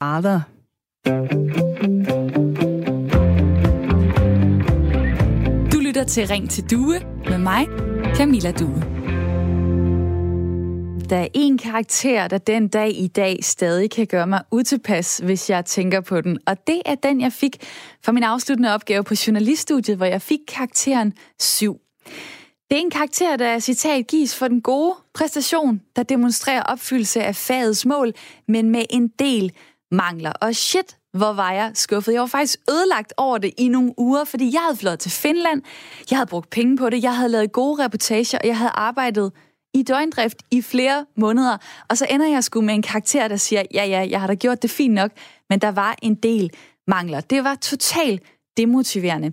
Arthur. Du lytter til Ring til Due med mig, Camilla Due. Der er en karakter, der den dag i dag stadig kan gøre mig utilpas, hvis jeg tænker på den. Og det er den, jeg fik for min afsluttende opgave på journaliststudiet, hvor jeg fik karakteren 7. Det er en karakter, der citat gives for den gode præstation, der demonstrerer opfyldelse af fagets mål, men med en del mangler. Og shit, hvor var jeg skuffet. Jeg var faktisk ødelagt over det i nogle uger, fordi jeg havde flået til Finland, jeg havde brugt penge på det, jeg havde lavet gode reportager, og jeg havde arbejdet i døgndrift i flere måneder, og så ender jeg sgu med en karakter, der siger, ja, ja, jeg har da gjort det fint nok, men der var en del mangler. Det var totalt demotiverende.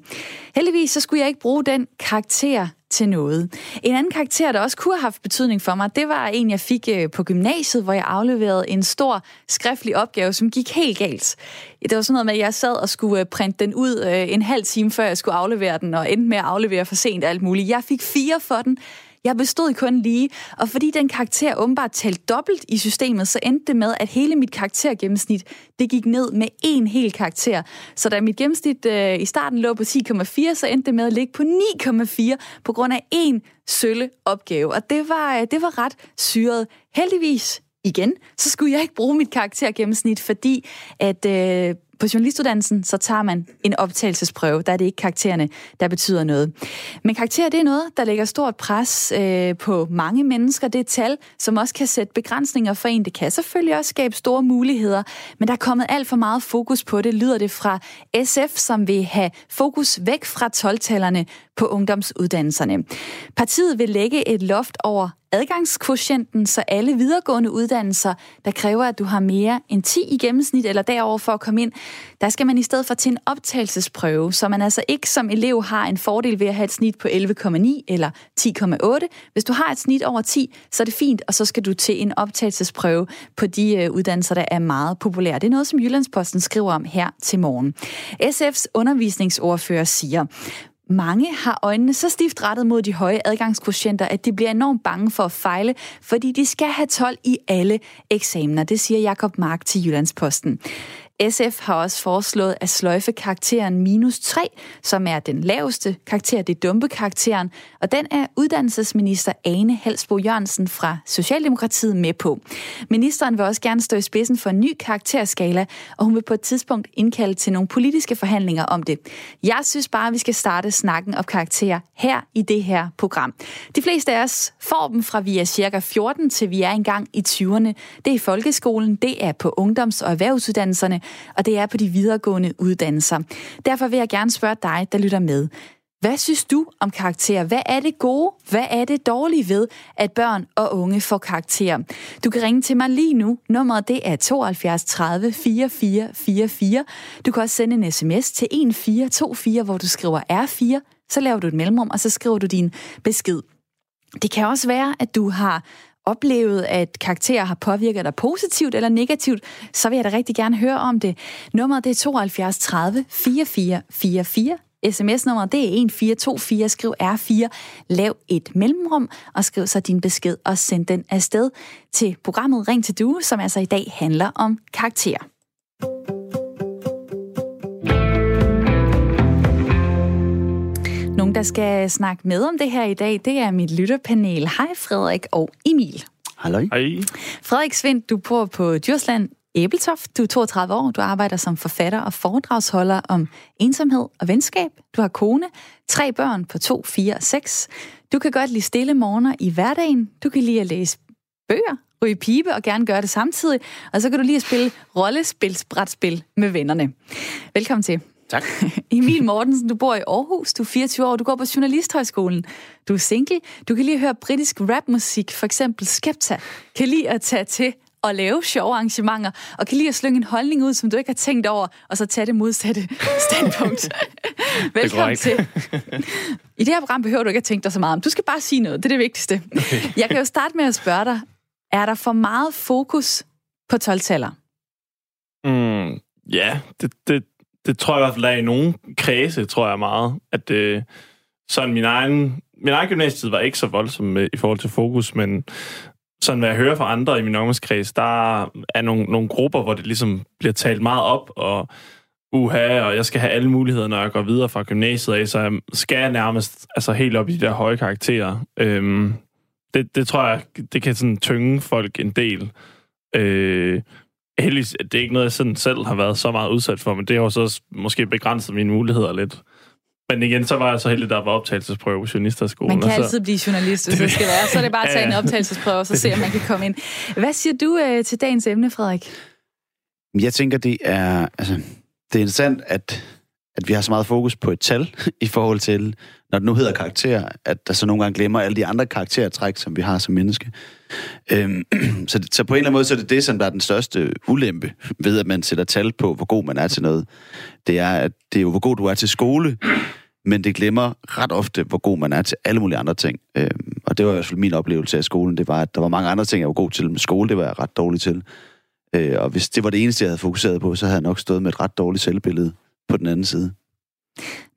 Heldigvis så skulle jeg ikke bruge den karakter til noget. En anden karakter, der også kunne have haft betydning for mig, det var en, jeg fik øh, på gymnasiet, hvor jeg afleverede en stor skriftlig opgave, som gik helt galt. Det var sådan noget med, at jeg sad og skulle øh, printe den ud øh, en halv time, før jeg skulle aflevere den, og endte med at aflevere for sent alt muligt. Jeg fik fire for den. Jeg bestod kun lige, og fordi den karakter åbenbart talte dobbelt i systemet, så endte det med, at hele mit karaktergennemsnit, det gik ned med en hel karakter. Så da mit gennemsnit øh, i starten lå på 10,4, så endte det med at ligge på 9,4 på grund af en sølle opgave. Og det var, øh, det var ret syret. Heldigvis igen, så skulle jeg ikke bruge mit karaktergennemsnit, fordi at øh, på journalistuddannelsen, så tager man en optagelsesprøve. Der er det ikke karaktererne, der betyder noget. Men karakterer, det er noget, der lægger stort pres øh, på mange mennesker. Det er tal, som også kan sætte begrænsninger for en. Det kan selvfølgelig også skabe store muligheder, men der er kommet alt for meget fokus på det, lyder det fra SF, som vil have fokus væk fra 12-tallerne på ungdomsuddannelserne. Partiet vil lægge et loft over adgangskvotienten, så alle videregående uddannelser, der kræver, at du har mere end 10 i gennemsnit eller derover for at komme ind, der skal man i stedet for til en optagelsesprøve, så man altså ikke som elev har en fordel ved at have et snit på 11,9 eller 10,8. Hvis du har et snit over 10, så er det fint, og så skal du til en optagelsesprøve på de øh, uddannelser, der er meget populære. Det er noget, som Jyllandsposten skriver om her til morgen. SF's undervisningsordfører siger, mange har øjnene så stift rettet mod de høje adgangskoefficienter, at de bliver enormt bange for at fejle, fordi de skal have 12 i alle eksamener. Det siger Jakob Mark til Jyllandsposten. SF har også foreslået at sløjfe karakteren minus 3, som er den laveste karakter, det er dumpekarakteren, og den er uddannelsesminister Ane Halsbo Jørgensen fra Socialdemokratiet med på. Ministeren vil også gerne stå i spidsen for en ny karakterskala, og hun vil på et tidspunkt indkalde til nogle politiske forhandlinger om det. Jeg synes bare, at vi skal starte snakken om karakterer her i det her program. De fleste af os får dem fra vi er cirka 14 til vi er engang i 20'erne. Det er i folkeskolen, det er på ungdoms- og erhvervsuddannelserne, og det er på de videregående uddannelser. Derfor vil jeg gerne spørge dig, der lytter med. Hvad synes du om karakterer? Hvad er det gode? Hvad er det dårlige ved, at børn og unge får karakterer? Du kan ringe til mig lige nu. Nummeret det er 72 30 44 44. Du kan også sende en sms til 1424, hvor du skriver R4. Så laver du et mellemrum, og så skriver du din besked. Det kan også være, at du har oplevet, at karakterer har påvirket dig positivt eller negativt, så vil jeg da rigtig gerne høre om det. Nummeret det er 72 30 44 44. SMS-nummeret det er 1424. Skriv R4, lav et mellemrum og skriv så din besked og send den afsted til programmet Ring til Due, som altså i dag handler om karakterer. Nogen, der skal snakke med om det her i dag, det er mit lytterpanel. Hej Frederik og Emil. Hallo. Hej. Frederik Svind, du bor på Djursland Æbeltoft. Du er 32 år. Du arbejder som forfatter og foredragsholder om ensomhed og venskab. Du har kone, tre børn på 2, 4 og 6. Du kan godt lide stille morgener i hverdagen. Du kan lide at læse bøger, ryge pibe og gerne gøre det samtidig. Og så kan du lige at spille rollespilsbrætspil med vennerne. Velkommen til. Tak. Emil Mortensen, du bor i Aarhus, du er 24 år, du går på Journalisthøjskolen, du er single, du kan lige høre britisk rapmusik, for eksempel Skepta, kan lige at tage til og lave sjove arrangementer, og kan lige at slynge en holdning ud, som du ikke har tænkt over, og så tage det modsatte standpunkt. Velkommen til. I det her program behøver du ikke at tænke dig så meget om. Du skal bare sige noget, det er det vigtigste. Okay. Jeg kan jo starte med at spørge dig, er der for meget fokus på 12-taller? Mm, ja, det, det, det tror jeg i hvert fald er i nogen kredse, tror jeg meget, at øh, sådan min egen, min egen gymnasietid var ikke så voldsom øh, i forhold til fokus, men sådan hvad jeg hører fra andre i min omgangskreds, der er nogle, nogle grupper, hvor det ligesom bliver talt meget op, og uha, og jeg skal have alle muligheder, når jeg går videre fra gymnasiet af, så jeg skal nærmest altså helt op i de der høje karakterer. Øhm, det, det tror jeg, det kan sådan tynge folk en del. Øh, heldigvis, det er ikke noget, jeg sådan selv har været så meget udsat for, men det har jo så måske begrænset mine muligheder lidt. Men igen, så var jeg så heldig, der var optagelsesprøve på journalisterskolen. Man kan altid blive journalist, hvis det skal være. Så er det bare at tage en optagelsesprøve, og så se, om man kan komme ind. Hvad siger du øh, til dagens emne, Frederik? Jeg tænker, det er, altså, det er interessant, at, at vi har så meget fokus på et tal i forhold til, når det nu hedder karakter, at der så nogle gange glemmer alle de andre karaktertræk, som vi har som menneske. Øhm, så, så på en eller anden måde, så er det det, som der er den største ulempe ved, at man sætter tal på, hvor god man er til noget. Det er, at det er jo, hvor god du er til skole, men det glemmer ret ofte, hvor god man er til alle mulige andre ting. Øhm, og det var i hvert fald min oplevelse af skolen. Det var, at der var mange andre ting, jeg var god til, men skole, det var jeg ret dårlig til. Øh, og hvis det var det eneste, jeg havde fokuseret på, så havde jeg nok stået med et ret dårligt selvbillede på den anden side.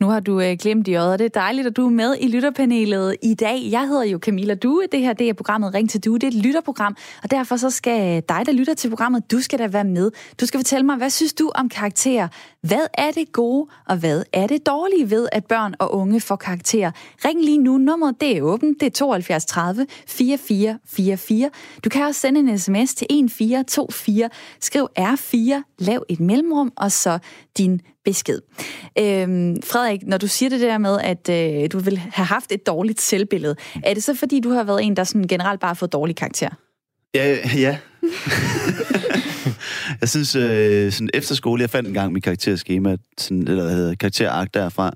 Nu har du øh, glemt i øjet, det er dejligt, at du er med i lytterpanelet i dag. Jeg hedder jo Camilla Due. Det her det er programmet Ring til Due. Det er et lytterprogram, og derfor så skal dig, der lytter til programmet, du skal da være med. Du skal fortælle mig, hvad synes du om karakterer? Hvad er det gode, og hvad er det dårlige ved, at børn og unge får karakterer? Ring lige nu. Nummeret det er åbent. Det er 72 30 4444. Du kan også sende en sms til 1424. Skriv R4, lav et mellemrum, og så din besked. Øhm, Frederik, når du siger det der med, at øh, du vil have haft et dårligt selvbillede, er det så fordi, du har været en, der sådan generelt bare har fået dårlig karakter? Ja, ja. jeg synes, øh, sådan efter skole, jeg fandt en gang mit karakterskema, sådan, eller hvad hedder, karakterark derfra,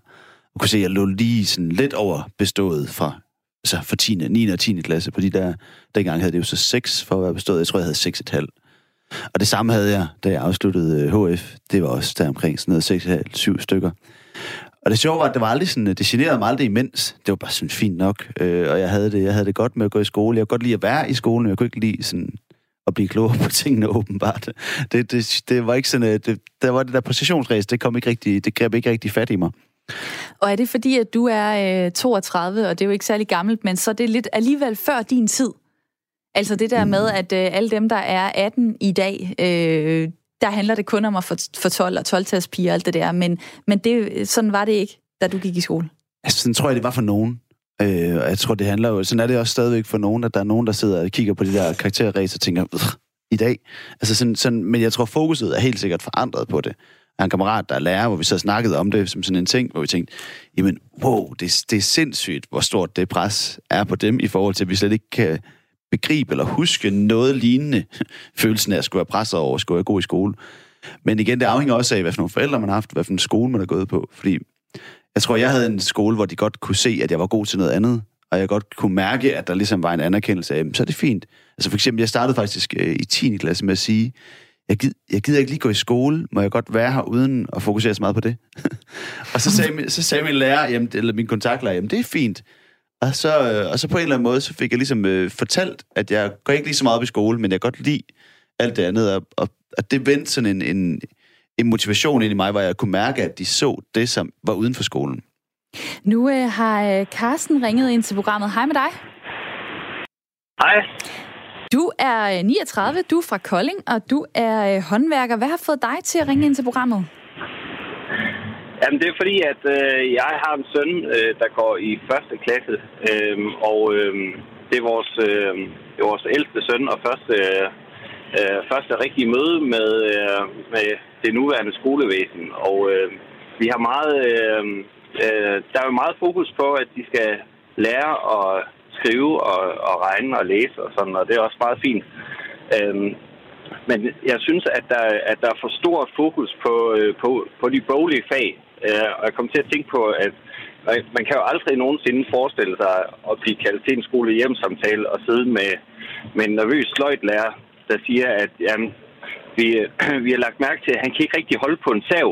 og kunne se, at jeg lå lige sådan lidt over bestået fra, altså for 10. 9. og 10. klasse, på de der, dengang havde det jo så 6 for at være bestået, jeg tror, jeg havde 6,5. Og det samme havde jeg, da jeg afsluttede øh, HF. Det var også der omkring sådan noget 6,5-7 stykker. Og det sjove var, at det var aldrig sådan, øh, det generede mig aldrig imens. Det var bare sådan fint nok. Øh, og jeg havde, det, jeg havde det godt med at gå i skole. Jeg kunne godt lide at være i skolen, jeg kunne ikke lide sådan at blive klogere på tingene åbenbart. Det, det, det var ikke sådan, øh, det, der var det der præcisionsræs, det kom ikke rigtig, det greb ikke rigtig fat i mig. Og er det fordi, at du er øh, 32, og det er jo ikke særlig gammelt, men så er det lidt alligevel før din tid? Altså det der med, at øh, alle dem, der er 18 i dag, øh, der handler det kun om at få, få 12 og 12 piger og alt det der, men, men det, sådan var det ikke, da du gik i skole. Altså, sådan tror jeg, det var for nogen. Øh, og jeg tror, det handler jo... Sådan er det også stadigvæk for nogen, at der er nogen, der sidder og kigger på de der karakterræs og tænker, i dag. Altså sådan, sådan, men jeg tror, fokuset er helt sikkert forandret på det. Jeg har en kammerat, der er lærer, hvor vi så snakkede om det som sådan en ting, hvor vi tænkte, jamen, wow, det, det er sindssygt, hvor stort det pres er på dem, i forhold til, at vi slet ikke kan begribe eller huske noget lignende følelsen af at skulle være presset over at skulle være god i skole. Men igen, det afhænger også af, hvad for nogle forældre man har haft, hvad for en skole man har gået på. Fordi jeg tror, jeg havde en skole, hvor de godt kunne se, at jeg var god til noget andet, og jeg godt kunne mærke, at der ligesom var en anerkendelse af, så er det fint. Altså for eksempel, jeg startede faktisk øh, i 10. klasse med at sige, jeg, gid, jeg gider ikke lige gå i skole, må jeg godt være her uden at fokusere så meget på det? og så sagde, så sagde min lærer, jamen, eller min kontaktlærer, jamen det er fint. Og så, øh, og så på en eller anden måde, så fik jeg ligesom øh, fortalt, at jeg går ikke lige så meget op i skole, men jeg godt lide alt det andet. Og, og at det vendte sådan en, en, en motivation ind i mig, hvor jeg kunne mærke, at de så det, som var uden for skolen. Nu øh, har øh, Carsten ringet ind til programmet. Hej med dig. Hej. Du er 39, øh, du er fra Kolding, og du er håndværker. Hvad har fået dig til at ringe ind til programmet? Jamen, det er fordi, at øh, jeg har en søn, øh, der går i første klasse, øh, og øh, det, er vores, øh, det er vores ældste søn og første, øh, første rigtige møde med, øh, med det nuværende skolevæsen. Og øh, vi har meget, øh, øh, der er jo meget fokus på, at de skal lære at skrive og, og regne og læse og sådan, og det er også meget fint. Øh, men jeg synes, at der, at der er for stort fokus på, øh, på, på de boglige fag. Øh, og jeg kom til at tænke på, at man kan jo aldrig nogensinde forestille sig at blive kaldt til en skole hjemsamtale og sidde med, med en nervøs sløjtlærer, der siger, at jamen, vi, vi har lagt mærke til, at han kan ikke rigtig holde på en sav.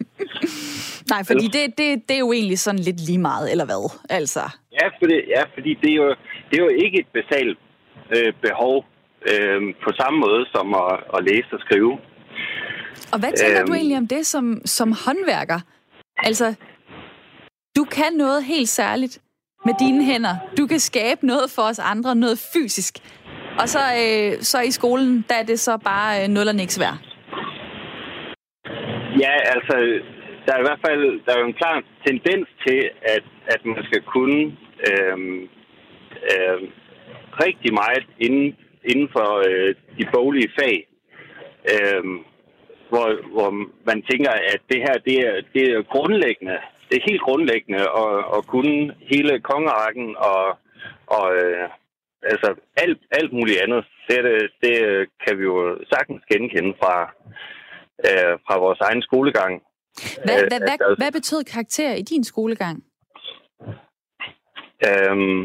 Nej, fordi det, det, det er jo egentlig sådan lidt lige meget, eller hvad? Altså. Ja, fordi, ja, fordi det, er jo, det er jo ikke et basalt øh, behov øh, på samme måde som at, at læse og skrive. Og hvad tænker øhm, du egentlig om det som, som håndværker? Altså, du kan noget helt særligt, med dine hænder. Du kan skabe noget for os andre, noget fysisk. Og så, øh, så i skolen, der er det så bare øh, nul og niks værd. Ja, altså, der er i hvert fald der er jo en klar tendens til, at, at man skal kunne øh, øh, rigtig meget inden, inden for øh, de boglige fag. Øh, hvor, hvor man tænker, at det her det er, det er grundlæggende. Det er helt grundlæggende at, at kunne hele kongerækken og, og øh, altså alt, alt muligt andet. Det, det kan vi jo sagtens genkende fra, øh, fra vores egen skolegang. Hvad, hvad, hvad, hvad betød karakter i din skolegang? Øhm,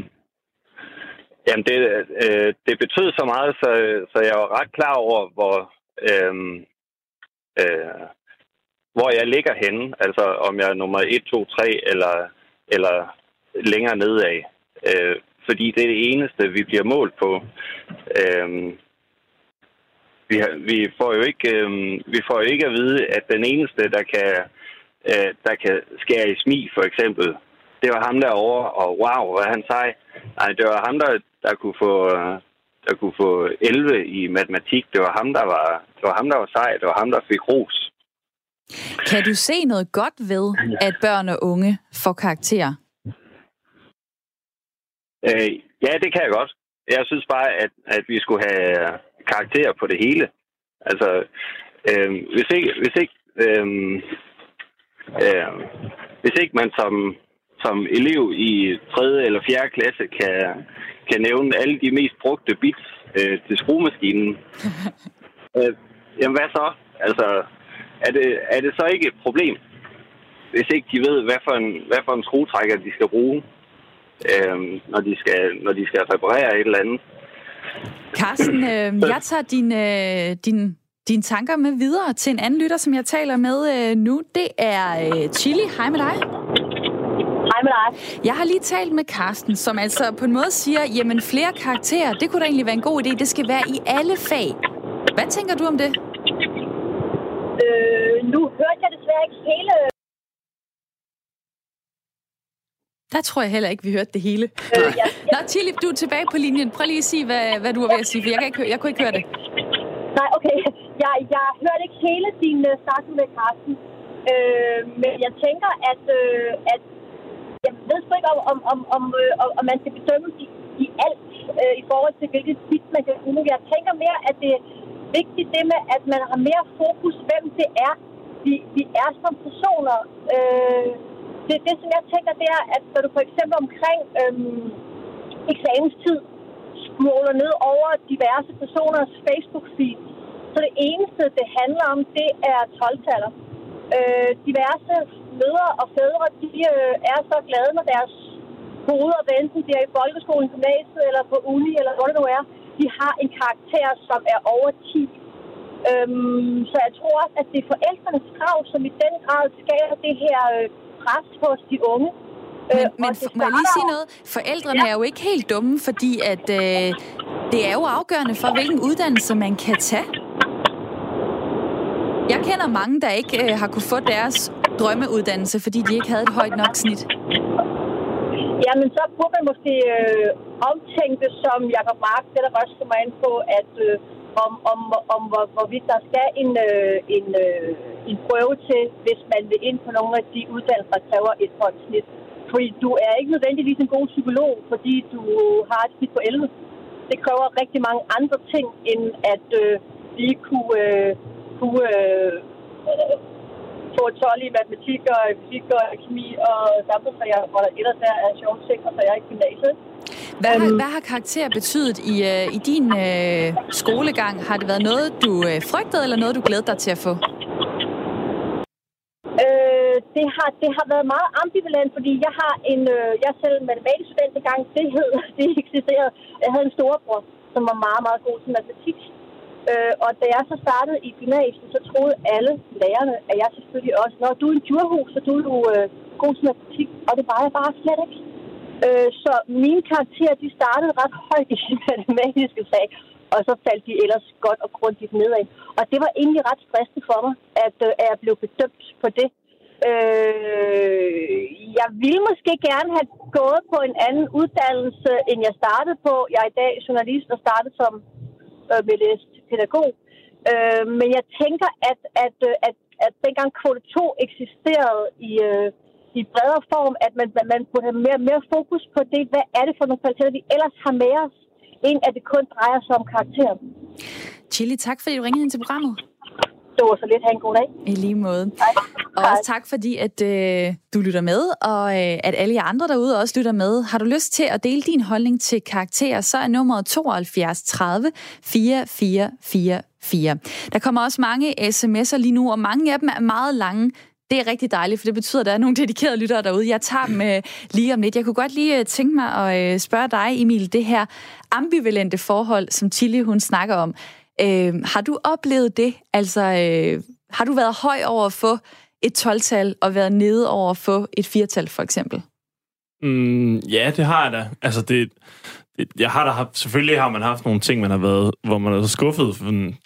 jamen, det, øh, det betød så meget, så, så jeg var ret klar over, hvor, øhm, øh, hvor jeg ligger henne. Altså, om jeg er nummer 1, 2, 3 eller, eller længere nedad. Øh, fordi det er det eneste, vi bliver målt på. Øh, vi, har, vi får jo ikke øh, vi får jo ikke at vide, at den eneste, der kan, øh, der kan skære i smi, for eksempel, det var ham derovre, og wow, hvad han sagde. Nej, det var ham, der, der kunne få der kunne få 11 i matematik. Det var ham, der var, det var ham, der var sej. Det var ham, der fik ros. Kan du se noget godt ved, at børn og unge får karakterer? Øh, ja, det kan jeg godt. Jeg synes bare, at, at vi skulle have karakterer på det hele. Altså, øh, hvis ikke, hvis ikke, øh, øh, hvis ikke man som, som elev i 3. eller 4. klasse kan, kan nævne alle de mest brugte bits øh, til skruemaskinen, øh, jamen hvad så? Altså, er det, er det så ikke et problem, hvis ikke de ved, hvad for en, hvad for en skruetrækker de skal bruge, øh, når, de skal, når de skal reparere et eller andet? Carsten, øh, jeg tager din, øh, din, dine tanker med videre til en anden lytter, som jeg taler med øh, nu. Det er øh, Chili. Hej med dig. Hej med dig. Jeg har lige talt med Carsten, som altså på en måde siger, jamen flere karakterer, det kunne da egentlig være en god idé. Det skal være i alle fag. Hvad tænker du om det? Øh, nu hørte jeg desværre ikke hele Der tror jeg heller ikke, vi hørte det hele. Øh, ja, Nå, Tilip, du er tilbage på linjen. Prøv lige at sige, hvad, hvad du var ved at sige, for jeg, kan ikke, jeg kunne ikke høre det. Nej, okay. Jeg, jeg hørte ikke hele din uh, snak med Carsten. Øh, men jeg tænker, at, øh, at jeg ved sgu ikke, om, om, om, om, øh, om man skal bedømme i, i alt øh, i forhold til, hvilket skidt man kan bruge. Jeg tænker mere, at det er vigtigt det med, at man har mere fokus, hvem det er, vi, vi er som personer. Øh, det, det, som jeg tænker, det er, at når du for eksempel omkring øh, eksamenstid scroller ned over diverse personers Facebook-feed, så det eneste, det handler om, det er 12-taller. Øh, diverse mødre og fædre, de øh, er så glade, når deres hoveder, enten de er i folkeskolen, gymnasiet eller på uni, eller hvor det nu er, de har en karakter, som er over 10. Øhm, så jeg tror også, at det er forældrenes krav, som i den grad skaber det her øh, pres hos de unge. Men, øh, men må jeg lige sige noget? Forældrene ja. er jo ikke helt dumme, fordi at øh, det er jo afgørende for, hvilken uddannelse man kan tage. Jeg kender mange, der ikke øh, har kunne få deres drømmeuddannelse, fordi de ikke havde et højt nok snit. Jamen, så burde man måske øh, omtænke det, som Jacob Mark, sætter der også kommer ind på, at øh, om, om, om hvor, hvorvidt der skal en, øh, en, øh, en prøve til, hvis man vil ind på nogle af de uddannelser, der kræver et højt snit. Fordi du er ikke nødvendigvis en god psykolog, fordi du har et snit på 11. Det kræver rigtig mange andre ting, end at øh, lige kunne, øh, kunne øh, få 12 i matematik og fysik og kemi og samfundsfag, hvor der ellers er, er sjove ting, og så er jeg i gymnasiet. Hvad har, hvad har karakter betydet i, uh, i din uh, skolegang? Har det været noget, du uh, frygtede, eller noget, du glædede dig til at få? Øh, det, har, det har været meget ambivalent, fordi jeg har en, øh, jeg er selv matematisk student gang, det hed, det eksisterede. Jeg havde en storebror, som var meget, meget god til matematik. Øh, Øh, og da jeg så startede i gymnasiet, så troede alle lærerne, at jeg selvfølgelig også, når du er en djurhus, så du er du øh, god til matematik, og det var jeg bare slet ikke. Øh, så mine karakterer, de startede ret højt i de matematiske fag, og så faldt de ellers godt og grundigt nedad. Og det var egentlig ret stressende for mig, at, øh, at jeg blev bedømt på det. Øh, jeg ville måske gerne have gået på en anden uddannelse, end jeg startede på. Jeg er i dag journalist og startede som øh, med pædagog. Øh, men jeg tænker, at, at, øh, at, at dengang kvote 2 eksisterede i, øh, i bredere form, at man, man burde have mere, mere fokus på det. Hvad er det for nogle kvaliteter, vi ellers har med os, end at det kun drejer sig om karakter. Chili, tak fordi du ringede ind til programmet. Det var så lidt. Ha' en god dag. I lige måde. Hej. Og også tak fordi, at øh, du lytter med, og øh, at alle jer andre derude også lytter med. Har du lyst til at dele din holdning til karakterer, så er nummeret 72 30 4444. Der kommer også mange sms'er lige nu, og mange af dem er meget lange. Det er rigtig dejligt, for det betyder, at der er nogle dedikerede lyttere derude. Jeg tager dem øh, lige om lidt. Jeg kunne godt lige øh, tænke mig at øh, spørge dig, Emil, det her ambivalente forhold, som Chili hun snakker om. Øh, har du oplevet det? Altså, øh, har du været høj over at få et 12-tal og været nede over at få et 4-tal, for eksempel? Mm, ja, det har jeg da. Altså, det, jeg har da haft, selvfølgelig har man haft nogle ting, man har været, hvor man er skuffet,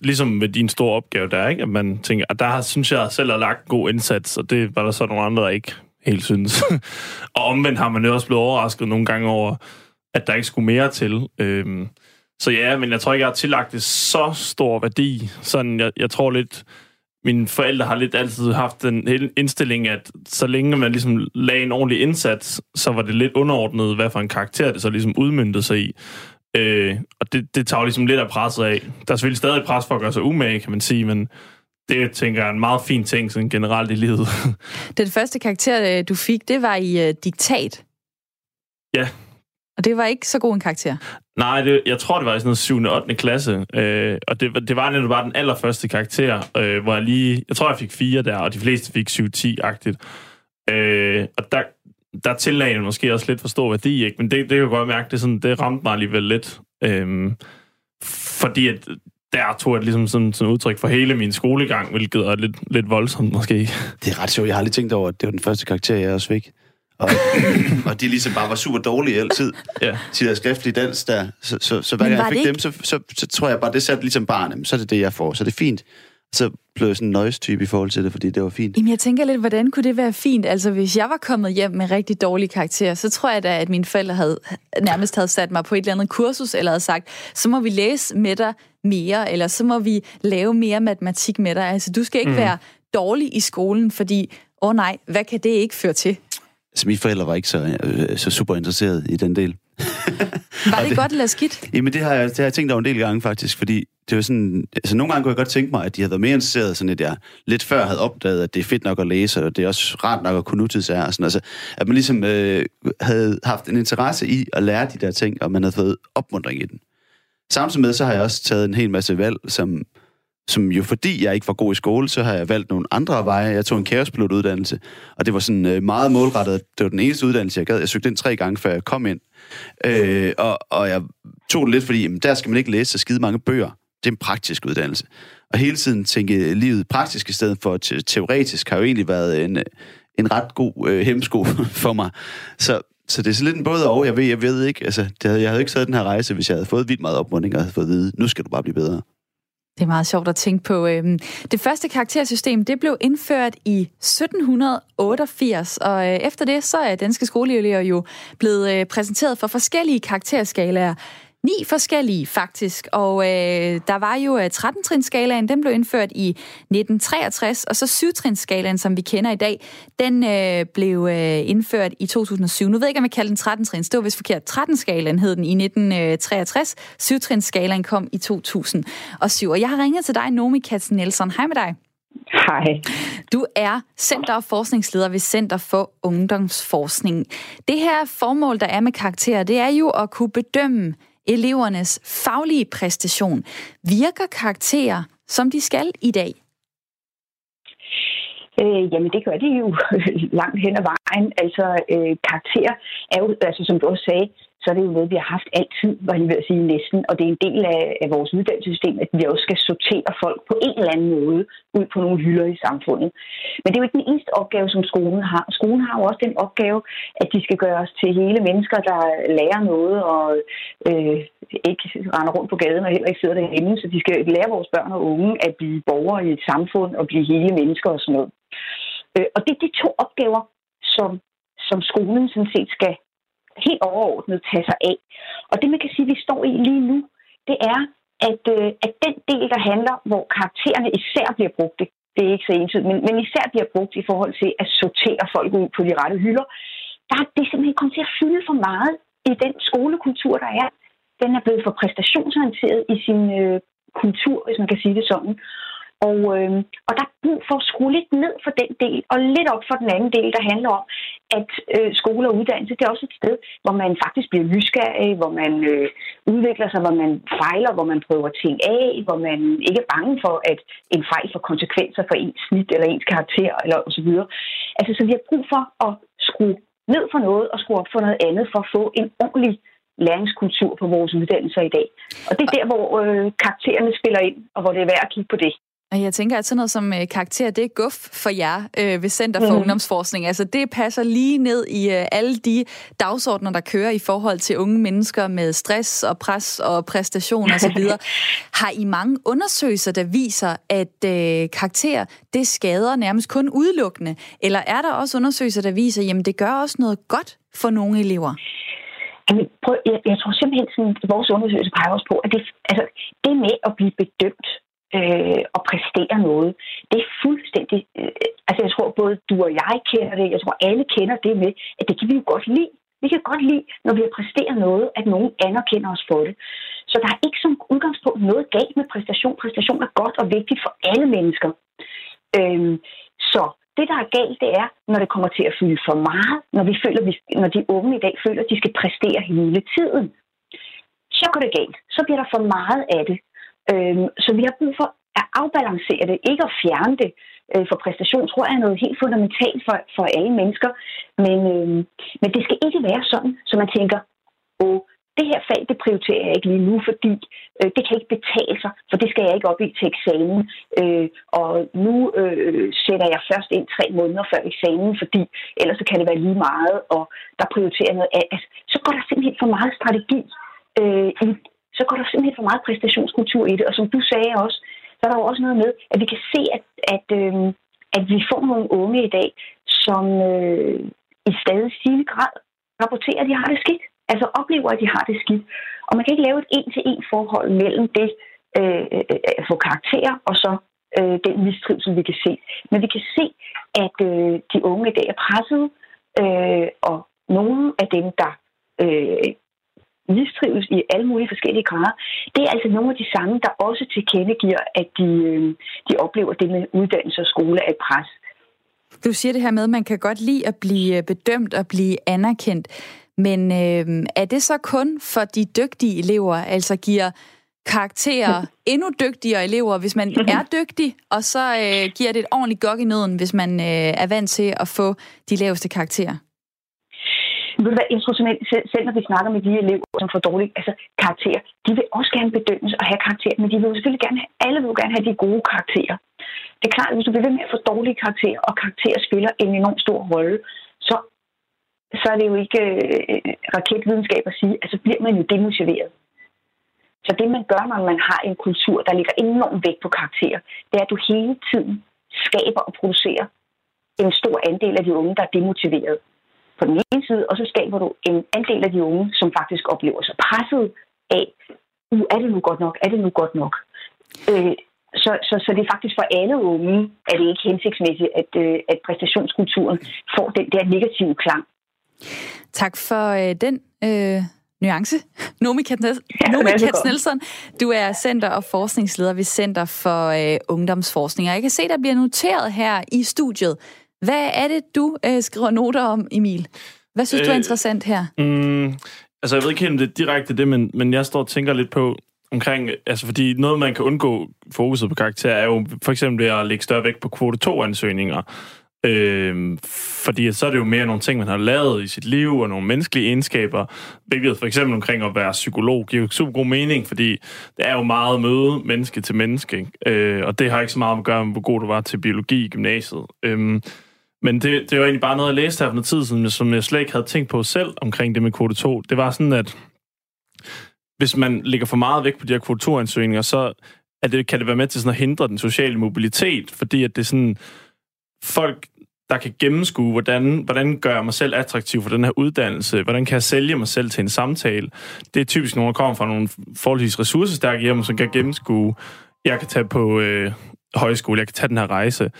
ligesom med din store opgave der, ikke? At man tænker, at der har, synes jeg selv har lagt en god indsats, og det var der så nogle andre, der ikke helt synes. og omvendt har man jo også blevet overrasket nogle gange over, at der ikke skulle mere til. Øhm, så ja, men jeg tror ikke, jeg har tillagt det så stor værdi. Sådan, jeg, jeg tror lidt, mine forældre har lidt altid haft den indstilling, at så længe man ligesom lagde en ordentlig indsats, så var det lidt underordnet, hvad for en karakter det så ligesom udmyndte sig i. Øh, og det, det tager ligesom lidt af presset af. Der er selvfølgelig stadig pres for at gøre sig umage, kan man sige, men det tænker jeg er en meget fin ting sådan generelt i livet. Den første karakter, øh, du fik, det var i uh, diktat. Ja, og det var ikke så god en karakter? Nej, det, jeg tror, det var i sådan noget 7. og 8. klasse. Øh, og det, det var netop bare den allerførste karakter, øh, hvor jeg lige... Jeg tror, jeg fik fire der, og de fleste fik 7-10-agtigt. Øh, og der, der tillagde jeg måske også lidt for stor værdi, ikke? Men det, det kan jeg godt mærke, det, sådan, det ramte mig alligevel lidt. Øh, fordi at der tog jeg ligesom sådan, sådan udtryk for hele min skolegang, hvilket er lidt, lidt voldsomt måske. Det er ret sjovt. Jeg har lige tænkt over, at det var den første karakter, jeg også fik. Og, og de ligesom bare var super dårlige altid ja. til deres skriftlige dans der. Så, så, så hver gang jeg fik dem, så, så, så, tror jeg bare, det satte ligesom barnet. Så er det det, jeg får. Så det er fint. Så blev jeg sådan en noise-type i forhold til det, fordi det var fint. Jamen, jeg tænker lidt, hvordan kunne det være fint? Altså, hvis jeg var kommet hjem med rigtig dårlige karakterer, så tror jeg da, at mine forældre havde nærmest havde sat mig på et eller andet kursus, eller havde sagt, så må vi læse med dig mere, eller så må vi lave mere matematik med dig. Altså, du skal ikke mm. være dårlig i skolen, fordi, åh oh, nej, hvad kan det ikke føre til? Altså, mine forældre var ikke så, øh, så super interesseret i den del. var det, det godt eller skidt? Jamen, det har, jeg, det har jeg tænkt over en del gange, faktisk, fordi det var sådan... Altså, nogle gange kunne jeg godt tænke mig, at de havde været mere interesseret, sådan at jeg lidt før havde opdaget, at det er fedt nok at læse, og det er også rart nok at kunne nutidsære. Sådan, altså, at man ligesom øh, havde haft en interesse i at lære de der ting, og man havde fået opmundring i den. Samtidig med, så har jeg også taget en hel masse valg, som som jo fordi jeg ikke var god i skole, så har jeg valgt nogle andre veje. Jeg tog en kaospilotuddannelse, og det var sådan øh, meget målrettet. Det var den eneste uddannelse, jeg gad. Jeg søgte ind tre gange, før jeg kom ind. Øh, og, og jeg tog det lidt, fordi jamen, der skal man ikke læse så skide mange bøger. Det er en praktisk uddannelse. Og hele tiden tænke livet praktisk i stedet for te- teoretisk har jo egentlig været en, øh, en ret god øh, hemsko for mig. Så, så det er så lidt en både og. Jeg ved, jeg ved ikke, altså, det havde, jeg havde ikke taget den her rejse, hvis jeg havde fået vildt meget opmuntring og havde fået at vide, nu skal du bare blive bedre. Det er meget sjovt at tænke på. Øhm, det første karaktersystem det blev indført i 1788, og øh, efter det så er danske skoleelever jo blevet øh, præsenteret for forskellige karakterskalaer. Ni forskellige, faktisk. Og øh, der var jo 13-trinsskalaen, øh, den blev indført i 1963, og så 7-trinsskalaen, som vi kender i dag, den øh, blev øh, indført i 2007. Nu ved jeg ikke, om jeg kalder den 13-trins. Det var vist forkert. 13-skalaen hed den i 1963. 7-trinsskalaen kom i 2007. Og jeg har ringet til dig, Nomi Katzen Nielsen. Hej med dig. Hej. Du er center- og forskningsleder ved Center for Ungdomsforskning. Det her formål, der er med karakterer, det er jo at kunne bedømme elevernes faglige præstation. Virker karakterer, som de skal i dag? Øh, jamen, det gør de jo langt hen ad vejen. Altså, øh, karakterer er jo, altså, som du også sagde, så er det jo noget, vi har haft altid, var jeg ved at sige næsten. Og det er en del af, af vores uddannelsessystem, at vi også skal sortere folk på en eller anden måde ud på nogle hylder i samfundet. Men det er jo ikke den eneste opgave, som skolen har. Skolen har jo også den opgave, at de skal gøre os til hele mennesker, der lærer noget og øh, ikke render rundt på gaden og heller ikke sidder derhjemme. Så de skal lære vores børn og unge at blive borgere i et samfund og blive hele mennesker og sådan noget. Øh, og det er de to opgaver, som, som skolen sådan set skal helt overordnet tage sig af. Og det, man kan sige, vi står i lige nu, det er, at, øh, at den del, der handler, hvor karaktererne især bliver brugt, det, det er ikke så entydigt, men, men især bliver brugt i forhold til at sortere folk ud på de rette hylder, der er det simpelthen kommet til at fylde for meget i den skolekultur, der er. Den er blevet for præstationsorienteret i sin øh, kultur, hvis man kan sige det sådan. Og, øh, og der er brug for at skrue lidt ned for den del, og lidt op for den anden del, der handler om, at øh, skole og uddannelse, det er også et sted, hvor man faktisk bliver nysgerrig, hvor man øh, udvikler sig, hvor man fejler, hvor man prøver ting af, hvor man ikke er bange for, at en fejl får konsekvenser for ens snit eller ens karakter, eller osv. Altså, så vi har brug for at skrue ned for noget og skrue op for noget andet, for at få en ordentlig læringskultur på vores uddannelser i dag. Og det er der, hvor øh, karaktererne spiller ind, og hvor det er værd at kigge på det. Og jeg tænker, at sådan noget som øh, karakter, det er guf for jer øh, ved Center for mm. Ungdomsforskning. Altså det passer lige ned i øh, alle de dagsordner, der kører i forhold til unge mennesker med stress og pres og præstation osv. Har I mange undersøgelser, der viser, at øh, karakter, det skader nærmest kun udelukkende? Eller er der også undersøgelser, der viser, at det gør også noget godt for nogle elever? Jamen, prøv, jeg, jeg tror simpelthen, at vores undersøgelse peger også på, at det, altså, det med at blive bedømt øh, og præstere noget. Det er fuldstændig... Øh, altså, jeg tror både du og jeg kender det, jeg tror alle kender det med, at det kan vi jo godt lide. Vi kan godt lide, når vi har præsteret noget, at nogen anerkender os for det. Så der er ikke som udgangspunkt noget galt med præstation. Præstation er godt og vigtigt for alle mennesker. Øhm, så det, der er galt, det er, når det kommer til at fylde for meget, når, vi føler, vi, når de unge i dag føler, at de skal præstere hele tiden. Så går det galt. Så bliver der for meget af det. Øhm, så vi har brug for at afbalancere det, ikke at fjerne det. Øh, for præstation tror jeg er noget helt fundamentalt for, for alle mennesker. Men, øh, men det skal ikke være sådan, så man tænker, åh, det her fag, det prioriterer jeg ikke lige nu, fordi øh, det kan ikke betale sig, for det skal jeg ikke op i til eksamen. Øh, og nu øh, sætter jeg først ind tre måneder før eksamen, fordi ellers så kan det være lige meget, og der prioriterer noget af. Altså, så går der simpelthen for meget strategi øh, i så går der simpelthen for meget præstationskultur i det. Og som du sagde også, så er der jo også noget med, at vi kan se, at, at, øh, at vi får nogle unge i dag, som øh, i stadig stigende grad rapporterer, at de har det skidt. Altså oplever, at de har det skidt. Og man kan ikke lave et en-til-en forhold mellem det øh, øh, øh at få karakterer og så øh, den mistrivsel, vi kan se. Men vi kan se, at øh, de unge i dag er presset, øh, og nogle af dem, der øh, mistrives i alle mulige forskellige grader, det er altså nogle af de samme, der også tilkendegiver, at de, øh, de oplever det med uddannelse og skole af pres. Du siger det her med, at man kan godt lide at blive bedømt og blive anerkendt. Men øh, er det så kun for de dygtige elever, altså giver karakterer endnu dygtigere elever, hvis man er dygtig, og så øh, giver det et ordentligt gok i nøden, hvis man øh, er vant til at få de laveste karakterer? Ved du hvad, selv, selv når vi snakker med de elever, som får dårlige altså, karakterer, de vil også gerne bedømmes og have karakterer, men de vil jo selvfølgelig gerne have, alle vil jo gerne have de gode karakterer. Det er klart, at hvis du bliver ved med at få dårlige karakterer, og karakterer spiller en enorm stor rolle, så, så er det jo ikke øh, raketvidenskab at sige, altså bliver man jo demotiveret. Så det, man gør, når man har en kultur, der ligger enormt vægt på karakterer, det er, at du hele tiden skaber og producerer en stor andel af de unge, der er demotiveret på den ene side, og så skaber du en andel af de unge, som faktisk oplever sig presset af, uh, er det nu godt nok, er det nu godt nok? Øh, så, så, så det er faktisk for alle unge, at det ikke hensigtsmæssigt, at, øh, at præstationskulturen får den der negative klang. Tak for øh, den øh, nuance. Nomi Katz Nielsen, du er center- og forskningsleder ved Center for øh, Ungdomsforskning. Og jeg kan se, der bliver noteret her i studiet, hvad er det, du øh, skriver noter om, Emil? Hvad synes øh, du er øh, interessant her? Mm, altså, jeg ved ikke helt, om det er direkte det, men, men jeg står og tænker lidt på, omkring, altså fordi noget, man kan undgå fokuset på karakter, er jo for eksempel ved at lægge større vægt på kvote 2-ansøgninger. Øh, fordi så er det jo mere nogle ting, man har lavet i sit liv, og nogle menneskelige egenskaber, hvilket for eksempel omkring at være psykolog giver jo super god mening, fordi det er jo meget møde menneske til menneske, øh, og det har ikke så meget at gøre med, hvor god du var til biologi i gymnasiet. Øh, men det, det var egentlig bare noget, jeg læste her for noget tid siden, som jeg slet ikke havde tænkt på selv omkring det med kvote 2. Det var sådan, at hvis man lægger for meget vægt på de her kvote 2-ansøgninger, så er det, kan det være med til sådan at hindre den sociale mobilitet, fordi at det er sådan, folk der kan gennemskue, hvordan, hvordan gør jeg mig selv attraktiv for den her uddannelse? Hvordan kan jeg sælge mig selv til en samtale? Det er typisk nogen, der kommer fra nogle forholdsvis ressourcestærke hjem, som kan gennemskue, jeg kan tage på øh, højskole, jeg kan tage den her rejse.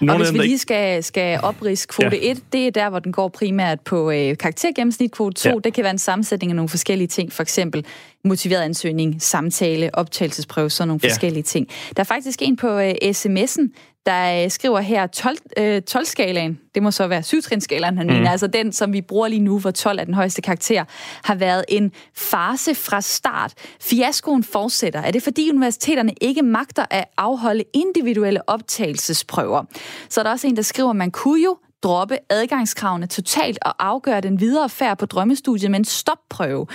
Nogle og hvis vi lige skal, skal oprids kvote ja. 1, det er der, hvor den går primært på øh, karaktergennemsnit. Kvote 2, ja. det kan være en sammensætning af nogle forskellige ting, for eksempel motiveret ansøgning, samtale, optagelsesprøve, sådan nogle ja. forskellige ting. Der er faktisk en på øh, sms'en, der øh, skriver her 12, øh, 12-skalaen, det må så være 7-trinskalaen, han mm. mener, altså den, som vi bruger lige nu, hvor 12 er den højeste karakter, har været en fase fra start. Fiaskoen fortsætter. Er det fordi universiteterne ikke magter at afholde individuelle optagelsesprøver? Så er der også en, der skriver, man kunne jo droppe adgangskravene totalt og afgøre den videre færd på drømmestudiet med en stopprøve.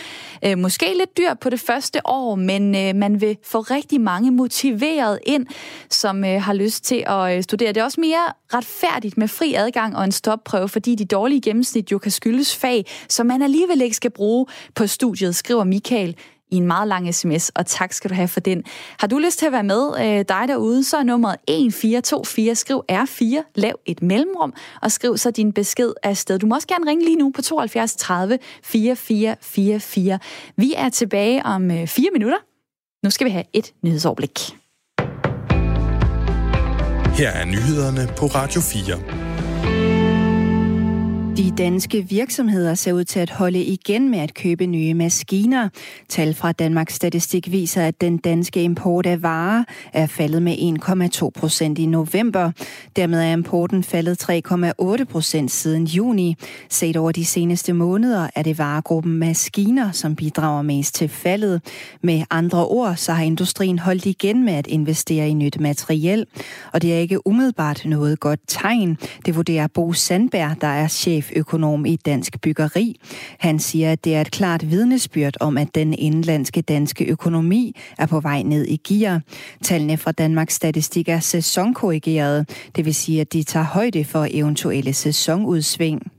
Øh, måske lidt dyr på det første år, men øh, man vil få rigtig mange motiveret ind, som øh, har lyst til at øh, studere. Det er også mere retfærdigt med fri adgang og en stopprøve, fordi de dårlige gennemsnit jo kan skyldes fag, som man alligevel ikke skal bruge på studiet, skriver Michael i en meget lang sms, og tak skal du have for den. Har du lyst til at være med øh, dig derude, så er nummeret 1424, skriv R4, lav et mellemrum, og skriv så din besked afsted. Du må også gerne ringe lige nu på 72 30 4444. Vi er tilbage om øh, fire minutter. Nu skal vi have et nyhedsoverblik. Her er nyhederne på Radio 4. De danske virksomheder ser ud til at holde igen med at købe nye maskiner. Tal fra Danmarks Statistik viser, at den danske import af varer er faldet med 1,2 procent i november. Dermed er importen faldet 3,8 procent siden juni. Set over de seneste måneder er det varegruppen maskiner, som bidrager mest til faldet. Med andre ord, så har industrien holdt igen med at investere i nyt materiel. Og det er ikke umiddelbart noget godt tegn. Det vurderer Bo Sandberg, der er chef cheføkonom i Dansk Byggeri. Han siger, at det er et klart vidnesbyrd om, at den indlandske danske økonomi er på vej ned i gear. Tallene fra Danmarks Statistik er sæsonkorrigerede, det vil sige, at de tager højde for eventuelle sæsonudsving.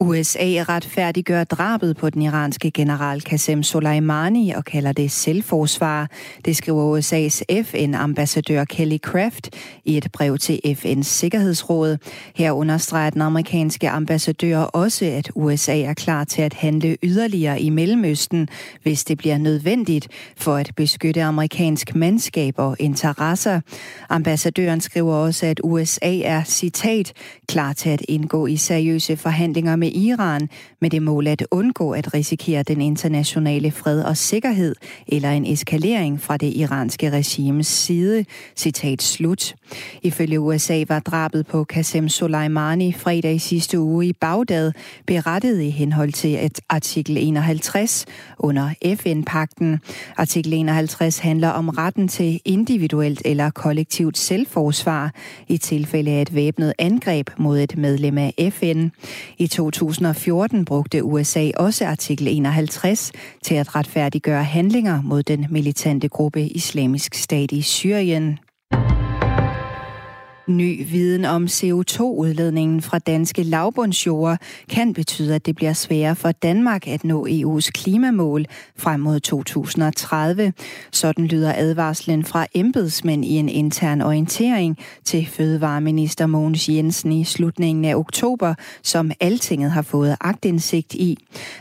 USA retfærdiggør drabet på den iranske general Qasem Soleimani og kalder det selvforsvar. Det skriver USA's FN-ambassadør Kelly Craft i et brev til FN's Sikkerhedsråd. Her understreger den amerikanske ambassadør også, at USA er klar til at handle yderligere i Mellemøsten, hvis det bliver nødvendigt for at beskytte amerikansk mandskab og interesser. Ambassadøren skriver også, at USA er, citat, klar til at indgå i seriøse forhandlinger med med Iran med det mål at undgå at risikere den internationale fred og sikkerhed eller en eskalering fra det iranske regimes side. Citat slut. Ifølge USA var drabet på Qasem Soleimani fredag i sidste uge i Bagdad berettet i henhold til et artikel 51 under FN-pakten. Artikel 51 handler om retten til individuelt eller kollektivt selvforsvar i tilfælde af et væbnet angreb mod et medlem af FN. I 2014 brugte USA også artikel 51 til at retfærdiggøre handlinger mod den militante gruppe Islamisk Stat i Syrien. Ny viden om CO2-udledningen fra danske lavbundsjorde kan betyde, at det bliver sværere for Danmark at nå EU's klimamål frem mod 2030. Sådan lyder advarslen fra embedsmænd i en intern orientering til Fødevareminister Mogens Jensen i slutningen af oktober, som Altinget har fået agtindsigt i.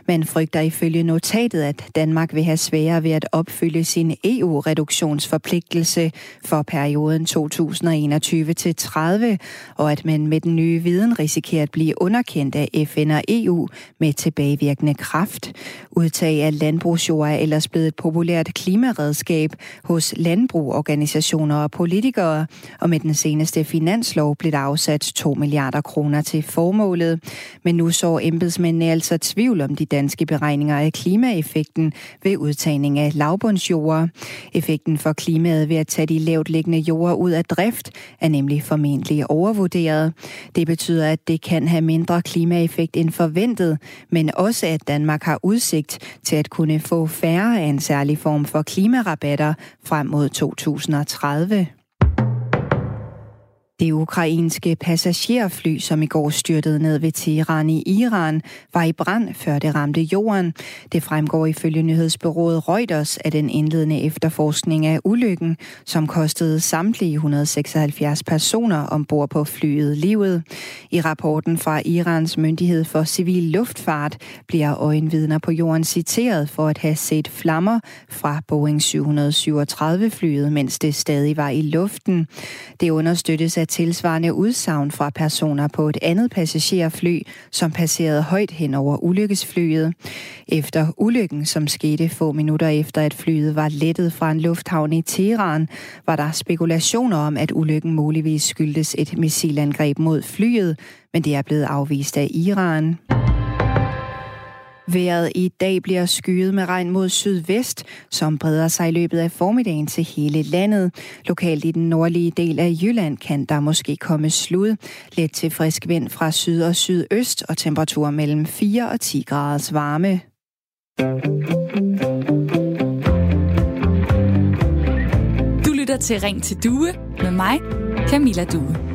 Man frygter ifølge notatet, at Danmark vil have sværere ved at opfylde sin EU-reduktionsforpligtelse for perioden 2021 til 2030, og at man med den nye viden risikerer at blive underkendt af FN og EU med tilbagevirkende kraft. Udtag af landbrugsjord er ellers blevet et populært klimaredskab hos landbrugorganisationer og politikere, og med den seneste finanslov blev der afsat 2 milliarder kroner til formålet. Men nu så embedsmændene altså tvivl om de danske beregninger af klimaeffekten ved udtagning af lavbundsjord. Effekten for klimaet ved at tage de lavt liggende jorder ud af drift er nemlig formentlig overvurderet. Det betyder, at det kan have mindre klimaeffekt end forventet, men også at Danmark har udsigt til at kunne få færre af en særlig form for klimarabatter frem mod 2030. Det ukrainske passagerfly, som i går styrtede ned ved Teheran i Iran, var i brand, før det ramte jorden. Det fremgår ifølge nyhedsbyrået Reuters af den indledende efterforskning af ulykken, som kostede samtlige 176 personer ombord på flyet livet. I rapporten fra Irans myndighed for civil luftfart bliver øjenvidner på jorden citeret for at have set flammer fra Boeing 737-flyet, mens det stadig var i luften. Det understøttes af tilsvarende udsagn fra personer på et andet passagerfly, som passerede højt hen over ulykkesflyet. Efter ulykken, som skete få minutter efter, at flyet var lettet fra en lufthavn i Teheran, var der spekulationer om, at ulykken muligvis skyldtes et missilangreb mod flyet, men det er blevet afvist af Iran. Vejret i dag bliver skyet med regn mod sydvest, som breder sig i løbet af formiddagen til hele landet. Lokalt i den nordlige del af Jylland kan der måske komme slud. Let til frisk vind fra syd og sydøst og temperaturer mellem 4 og 10 graders varme. Du lytter til Ring til Due med mig, Camilla Due.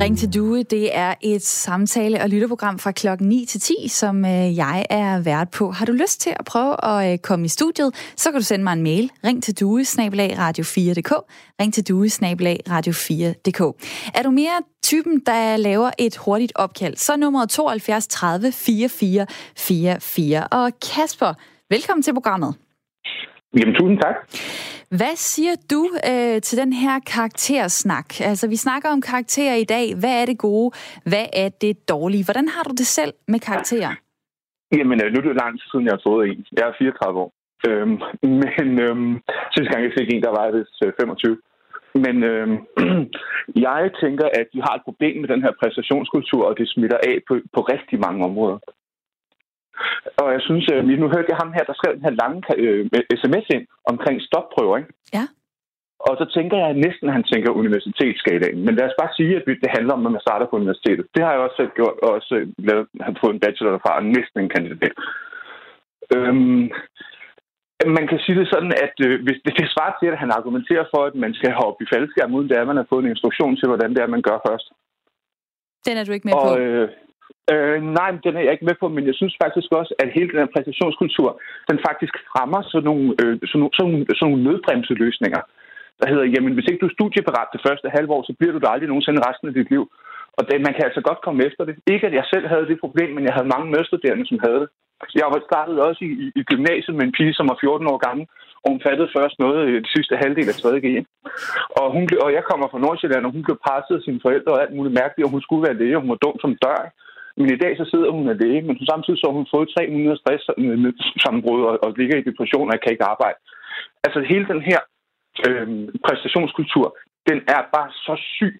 Ring til Due, det er et samtale- og lytterprogram fra klokken 9 til 10, som øh, jeg er vært på. Har du lyst til at prøve at øh, komme i studiet, så kan du sende mig en mail. Ring til Due, radio4.dk. Ring til Due, radio4.dk. Er du mere typen, der laver et hurtigt opkald, så er nummeret 72 30 44 44. Og Kasper, velkommen til programmet. Jamen, tusind tak. Hvad siger du øh, til den her karaktersnak? Altså, vi snakker om karakterer i dag. Hvad er det gode? Hvad er det dårlige? Hvordan har du det selv med karakterer? Jamen, øh, nu er det lang tid siden, jeg har fået en. Jeg er 34 år. Øhm, men øhm, sidste gang, jeg fik en, der var det 25. Øh, men øhm, jeg tænker, at vi har et problem med den her præstationskultur, og det smitter af på, på rigtig mange områder. Og jeg synes, at øh, nu hørte jeg ham her, der skrev den her lange øh, sms ind omkring stopprøver. Ikke? Ja. Og så tænker jeg næsten, at han tænker universitetsskalaen. Men lad os bare sige, at det handler om, at man starter på universitetet. Det har jeg også selv gjort, og også øh, lavet, han fået en bachelor derfra, og næsten en kandidat. Øhm, man kan sige det sådan, at øh, hvis det, det svarer til, at han argumenterer for, at man skal hoppe i faldskærm, uden det er, at man har fået en instruktion til, hvordan det er, man gør først. Den er du ikke med og, på? Øh, Øh, nej, den er jeg ikke med på, men jeg synes faktisk også, at hele den her præstationskultur, den faktisk fremmer sådan nogle, øh, sådan nogle, sådan nogle, sådan nogle nødbremseløsninger. Der hedder, jamen hvis ikke du er studieparat det første halvår, så bliver du der aldrig nogensinde resten af dit liv. Og det, man kan altså godt komme efter det. Ikke at jeg selv havde det problem, men jeg havde mange medstuderende, som havde det. Jeg var startet også i, i, i gymnasiet med en pige, som var 14 år gammel, og hun fattede først noget øh, i det sidste halvdel af 3.G. Og, hun blev, og jeg kommer fra Nordsjælland, og hun blev presset af sine forældre og alt muligt mærkeligt, og hun skulle være læge, og hun var dum som dør. Men i dag så sidder hun af det, men samtidig så har hun fået 300 stress sammenbrud og, og ligger i depression og kan ikke arbejde. Altså hele den her øh, præstationskultur, den er bare så syg.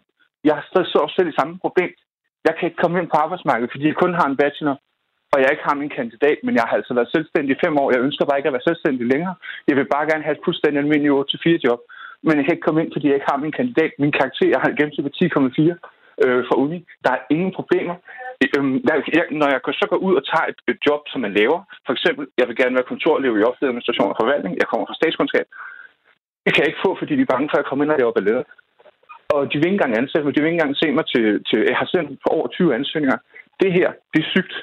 Jeg har så selv i samme problem. Jeg kan ikke komme ind på arbejdsmarkedet, fordi jeg kun har en bachelor, og jeg ikke har min kandidat, men jeg har altså været selvstændig i fem år. Jeg ønsker bare ikke at være selvstændig længere. Jeg vil bare gerne have et fuldstændig almindeligt 8-4 job, men jeg kan ikke komme ind, fordi jeg ikke har min kandidat. Min karakter, jeg har gennemsnit på 10,4 øh, for uni. Der er ingen problemer. Øhm, jeg, når jeg så går ud og tager et, et job, som man laver, for eksempel, jeg vil gerne være kontorelev i offentlig administration og forvaltning, jeg kommer fra statskundskab, det kan jeg ikke få, fordi de er bange for, at jeg kommer ind og laver ballade. Og de vil ikke engang ansætte mig, de vil ikke engang se mig til, til jeg har sendt på over 20 ansøgninger. Det her, det er sygt.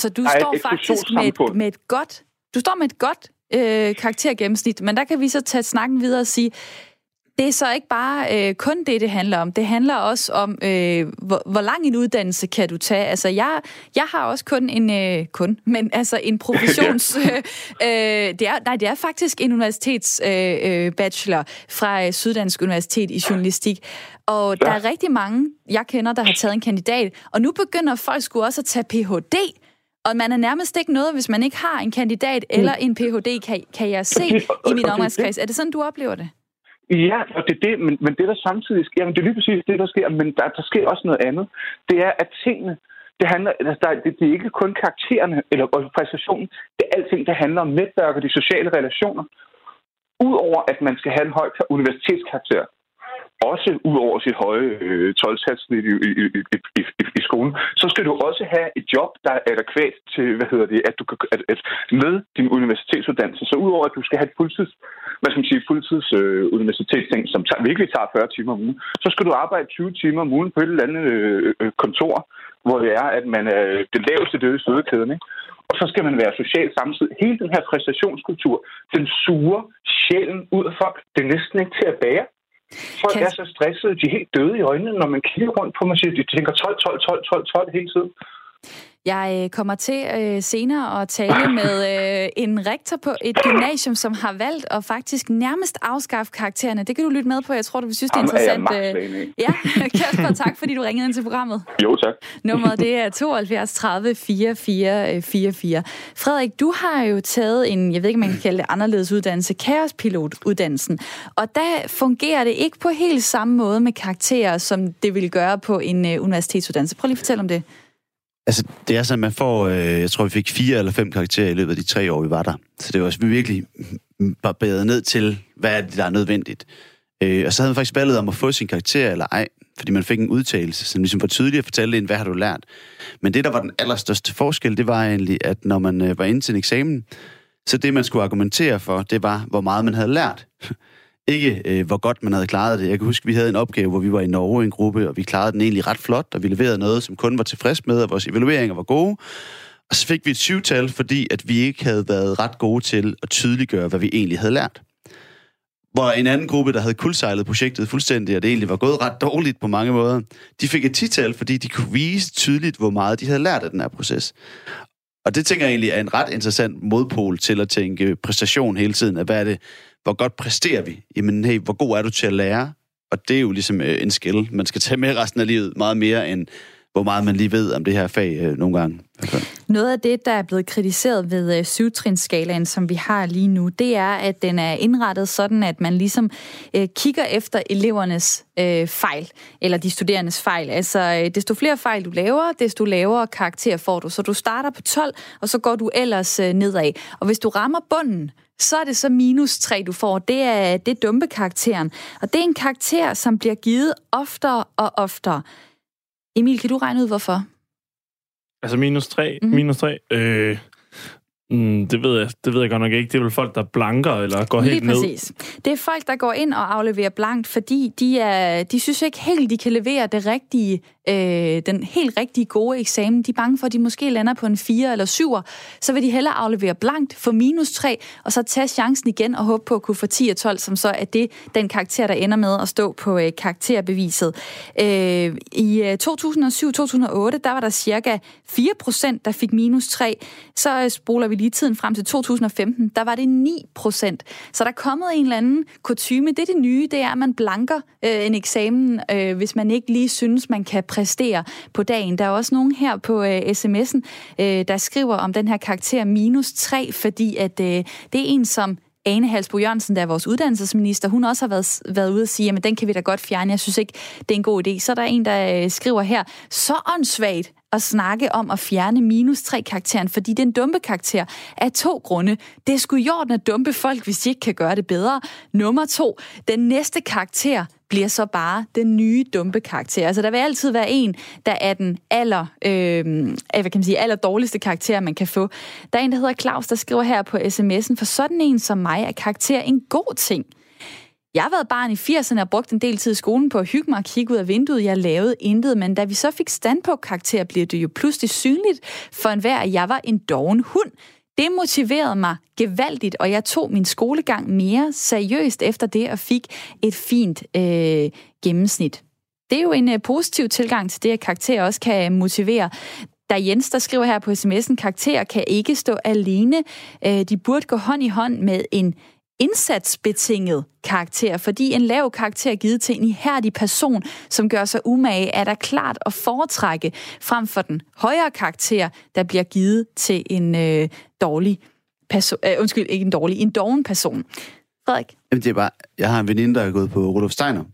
Så du står faktisk med et, med et godt, du står med et godt øh, karaktergennemsnit, men der kan vi så tage snakken videre og sige, det er så ikke bare øh, kun det, det handler om. Det handler også om, øh, hvor, hvor lang en uddannelse kan du tage. Altså, jeg, jeg har også kun en... Øh, kun, men altså en professions... øh, det er, nej, det er faktisk en universitets øh, øh, bachelor fra øh, Syddansk Universitet i journalistik. Og der er rigtig mange, jeg kender, der har taget en kandidat. Og nu begynder folk sgu også at tage Ph.D., og man er nærmest ikke noget, hvis man ikke har en kandidat eller en Ph.D., kan, kan jeg se i min omgangskreds. Er det sådan, du oplever det? Ja, og det er det, men, men det der samtidig sker, men det er lige præcis det, der sker, men der, der sker også noget andet. Det er, at tingene, det, handler, altså der, det, det er ikke kun karaktererne eller præstationen, det er alting, der handler om netværk og de sociale relationer. Udover at man skal have en høj universitetskarakter, også ud over sit høje øh, 12 i, i, i, i, i, i skolen, så skal du også have et job, der er adekvat til, hvad hedder det, at du kan, at, at med din universitetsuddannelse. Så udover at du skal have et fuldtids, hvad skal man sige, fuldtids øh, universitetsting, som tager, virkelig tager 40 timer om ugen, så skal du arbejde 20 timer om ugen på et eller andet øh, øh, kontor, hvor det er, at man er det laveste døde i stødekæden, ikke? Og så skal man være socialt samtidig. Hele den her præstationskultur, den suger sjælen ud af folk. Det er næsten ikke til at bære. Folk kan... er så stressede, de er helt døde i øjnene, når man kigger rundt på mig, de tænker 12, 12, 12, 12, 12 hele tiden. Jeg øh, kommer til øh, senere at tale med øh, en rektor på et gymnasium, som har valgt at faktisk nærmest afskaffe karaktererne. Det kan du lytte med på. Jeg tror, du vil synes, det er interessant. Er ja, Kasper, tak fordi du ringede ind til programmet. Jo, tak. Nummeret det er 72 30 44 44. Frederik, du har jo taget en, jeg ved ikke, man kan kalde det anderledes uddannelse, kaospilotuddannelsen. Og der fungerer det ikke på helt samme måde med karakterer, som det ville gøre på en universitetsuddannelse. Prøv lige at fortælle om det. Altså, det er sådan, at man får, øh, jeg tror, vi fik fire eller fem karakterer i løbet af de tre år, vi var der. Så det var også virkelig barberet ned til, hvad er det, der er nødvendigt. Øh, og så havde man faktisk valget om at få sin karakter eller ej, fordi man fik en udtalelse, som ligesom var tydeligt at fortælle ind, hvad har du lært. Men det, der var den allerstørste forskel, det var egentlig, at når man øh, var inde til en eksamen, så det, man skulle argumentere for, det var, hvor meget man havde lært ikke, øh, hvor godt man havde klaret det. Jeg kan huske, vi havde en opgave, hvor vi var i Norge en gruppe, og vi klarede den egentlig ret flot, og vi leverede noget, som kun var tilfreds med, og vores evalueringer var gode. Og så fik vi et syvtal, fordi at vi ikke havde været ret gode til at tydeliggøre, hvad vi egentlig havde lært. Hvor en anden gruppe, der havde kuldsejlet projektet fuldstændig, og det egentlig var gået ret dårligt på mange måder, de fik et tital, fordi de kunne vise tydeligt, hvor meget de havde lært af den her proces. Og det tænker jeg egentlig er en ret interessant modpol til at tænke præstation hele tiden. At hvad er det, hvor godt præsterer vi? Jamen, hey, hvor god er du til at lære? Og det er jo ligesom øh, en skill, man skal tage med resten af livet, meget mere end hvor meget man lige ved om det her fag øh, nogle gange. Altså. Noget af det, der er blevet kritiseret ved øh, syvtrinsskalaen, som vi har lige nu, det er, at den er indrettet sådan, at man ligesom øh, kigger efter elevernes øh, fejl, eller de studerendes fejl. Altså, øh, desto flere fejl du laver, desto lavere karakter får du. Så du starter på 12, og så går du ellers øh, nedad. Og hvis du rammer bunden, så er det så minus 3, du får. Det er, det er dumpe-karakteren. Og det er en karakter, som bliver givet oftere og oftere. Emil, kan du regne ud, hvorfor? Altså minus 3? Mm. Minus 3? Øh, Mm, det ved jeg, det ved jeg godt nok ikke. Det er vel folk, der blanker eller går Lige helt ned. præcis. Det er folk, der går ind og afleverer blankt, fordi de, er, de synes ikke helt, de kan levere det rigtige, øh, den helt rigtige gode eksamen. De er bange for, at de måske lander på en 4 eller 7. Så vil de hellere aflevere blankt, for minus 3, og så tage chancen igen og håbe på at kunne få 10 og 12, som så er det den karakter, der ender med at stå på øh, karakterbeviset. Øh, I øh, 2007-2008, der var der cirka 4 procent, der fik minus 3. Så øh, spoler vi lige tiden frem til 2015, der var det 9 procent. Så der er kommet en eller anden kutume. Det er det nye, det er, at man blanker øh, en eksamen, øh, hvis man ikke lige synes, man kan præstere på dagen. Der er også nogen her på øh, sms'en, øh, der skriver om den her karakter minus 3, fordi at øh, det er en, som Ane Halsbo Jørgensen, der er vores uddannelsesminister, hun også har været, været ude og sige, at den kan vi da godt fjerne. Jeg synes ikke, det er en god idé. Så er der en, der øh, skriver her, så åndssvagt at snakke om at fjerne minus 3 karakteren, fordi den dumpe karakter af to grunde. Det er sgu i orden at dumpe folk, hvis de ikke kan gøre det bedre. Nummer to, den næste karakter bliver så bare den nye dumpe karakter. Altså der vil altid være en, der er den aller, øhm, øh, hvad kan man sige, aller dårligste karakter, man kan få. Der er en, der hedder Claus, der skriver her på sms'en, for sådan en som mig er karakter en god ting. Jeg har været barn i 80'erne og brugt en del tid i skolen på at hygge mig og kigge ud af vinduet. Jeg lavede intet, men da vi så fik stand på karakter, blev det jo pludselig synligt for enhver, at jeg var en doven hund. Det motiverede mig gevaldigt, og jeg tog min skolegang mere seriøst efter det og fik et fint øh, gennemsnit. Det er jo en øh, positiv tilgang til det, at karakter også kan motivere. Der Jens, der skriver her på sms'en, karakterer kan ikke stå alene. Øh, de burde gå hånd i hånd med en indsatsbetinget karakter, fordi en lav karakter givet til en ihærdig person, som gør sig umage, er der klart at foretrække frem for den højere karakter, der bliver givet til en øh, dårlig person, øh, undskyld, ikke en dårlig, en doven person. Frederik? Jamen, det er bare, jeg har en veninde, der er gået på Rudolf Steiner,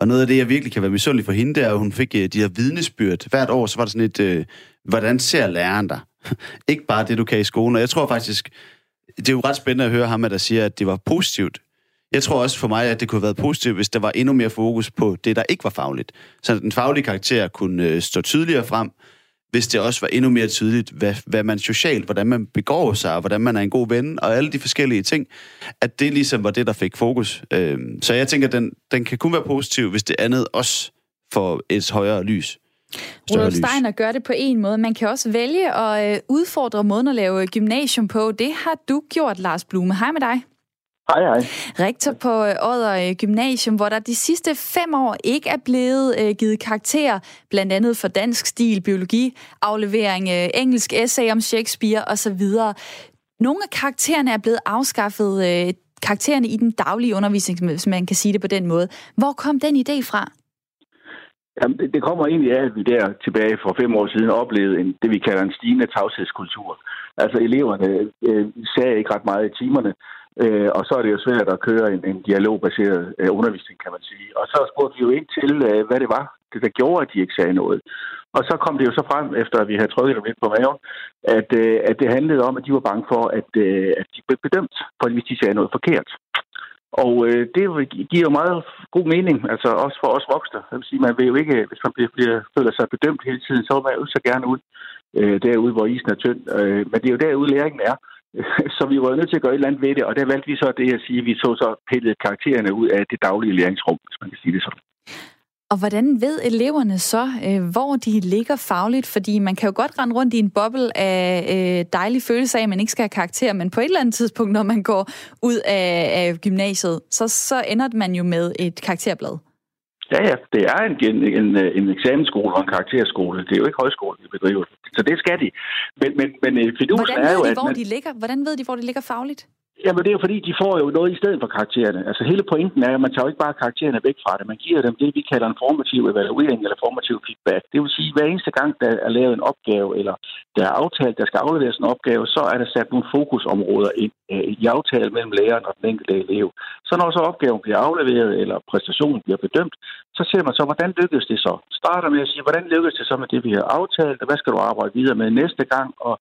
og noget af det, jeg virkelig kan være misundelig for hende, det er, at hun fik øh, de her vidnesbyrd. Hvert år, så var der sådan et, øh, hvordan ser læreren dig? ikke bare det, du kan i skolen. Og jeg tror faktisk, det er jo ret spændende at høre ham, der siger, at det var positivt. Jeg tror også for mig, at det kunne have været positivt, hvis der var endnu mere fokus på det, der ikke var fagligt. Så den faglige karakter kunne øh, stå tydeligere frem, hvis det også var endnu mere tydeligt, hvad, hvad man socialt, hvordan man begår sig, og hvordan man er en god ven, og alle de forskellige ting, at det ligesom var det, der fik fokus. Øh, så jeg tænker, den, den kan kun være positiv, hvis det andet også får et højere lys. Rudolf Steiner gør det på en måde. Man kan også vælge at øh, udfordre måden at lave gymnasium på. Det har du gjort, Lars Blume. Hej med dig. Hej, hej. Rektor på Odder Gymnasium, hvor der de sidste fem år ikke er blevet øh, givet karakterer, blandt andet for dansk stil, biologi, aflevering, øh, engelsk essay om Shakespeare osv. Nogle af karaktererne er blevet afskaffet, øh, karaktererne i den daglige undervisning, hvis man kan sige det på den måde. Hvor kom den idé fra? Jamen, det, det kommer egentlig af, at vi der tilbage for fem år siden oplevede en, det, vi kalder en stigende tavshedskultur. Altså eleverne øh, sagde ikke ret meget i timerne, øh, og så er det jo svært at køre en, en dialogbaseret øh, undervisning, kan man sige. Og så spurgte vi jo ind til, øh, hvad det var, det der gjorde, at de ikke sagde noget. Og så kom det jo så frem, efter at vi havde trykket dem lidt på maven, at, øh, at det handlede om, at de var bange for, at, øh, at de blev bedømt, for hvis de sagde noget forkert. Og øh, det giver jo meget god mening, altså også for os voksne. Det vil sige, man vil jo ikke, hvis man bliver, bliver, føler sig bedømt hele tiden, så vil man jo så gerne ud øh, derude, hvor isen er tynd. Øh, men det er jo derude, læringen er. Så vi var nødt til at gøre et eller andet ved det, og der valgte vi så det at sige, at vi så så pillet karaktererne ud af det daglige læringsrum, hvis man kan sige det sådan. Og hvordan ved eleverne så, øh, hvor de ligger fagligt? Fordi man kan jo godt rende rundt i en boble af øh, dejlig følelse af, at man ikke skal have karakter, men på et eller andet tidspunkt, når man går ud af, af gymnasiet, så, så ender man jo med et karakterblad. Ja, ja, det er en, en, en, en eksamensskole og en karakterskole. Det er jo ikke højskole, vi bedriver. Så det skal de. Men, men, men øh, Hvordan ved er jo, de, at hvor man... de ligger? Hvordan ved de, hvor de ligger fagligt? Jamen, det er jo fordi, de får jo noget i stedet for karaktererne. Altså, hele pointen er, at man tager jo ikke bare karaktererne væk fra det. Man giver dem det, vi kalder en formativ evaluering eller formativ feedback. Det vil sige, at hver eneste gang, der er lavet en opgave, eller der er aftalt, der skal afleveres en opgave, så er der sat nogle fokusområder ind øh, i aftale mellem læreren og den enkelte elev. Så når så opgaven bliver afleveret, eller præstationen bliver bedømt, så ser man så, hvordan lykkedes det så? Starter med at sige, hvordan lykkedes det så med det, vi har aftalt, og hvad skal du arbejde videre med næste gang, og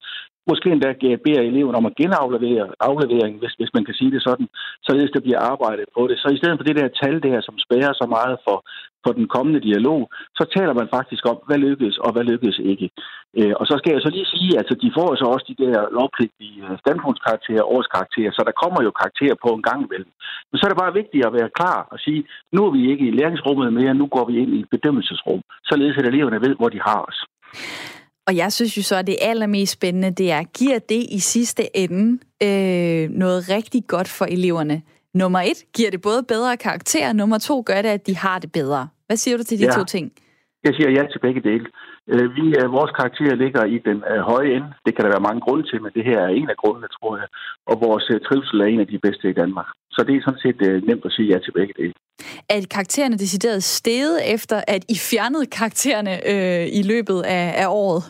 måske endda beder eleven om at genaflevere afleveringen, hvis, hvis man kan sige det sådan, således der bliver arbejdet på det. Så i stedet for det der tal der, som spærer så meget for, for den kommende dialog, så taler man faktisk om, hvad lykkedes og hvad lykkedes ikke. Øh, og så skal jeg så lige sige, at altså, de får så også de der lovpligtige øh, standpunktskarakterer, årskarakterer, så der kommer jo karakterer på en gang imellem. Men så er det bare vigtigt at være klar og sige, nu er vi ikke i læringsrummet mere, nu går vi ind i et bedømmelsesrum, således at eleverne ved, hvor de har os. Og jeg synes jo så, at det allermest spændende, det er, giver det i sidste ende øh, noget rigtig godt for eleverne? Nummer et, giver det både bedre karakter, nummer to, gør det, at de har det bedre. Hvad siger du til de ja. to ting? Jeg siger ja til begge dele. Øh, vi, øh, vores karakter ligger i den øh, høje ende. Det kan der være mange grunde til, men det her er en af grundene, tror jeg. Og vores trivsel er en af de bedste i Danmark. Så det er sådan set nemt at sige ja til begge dele. Er karaktererne decideret steget efter, at I fjernede karaktererne øh, i løbet af, af året?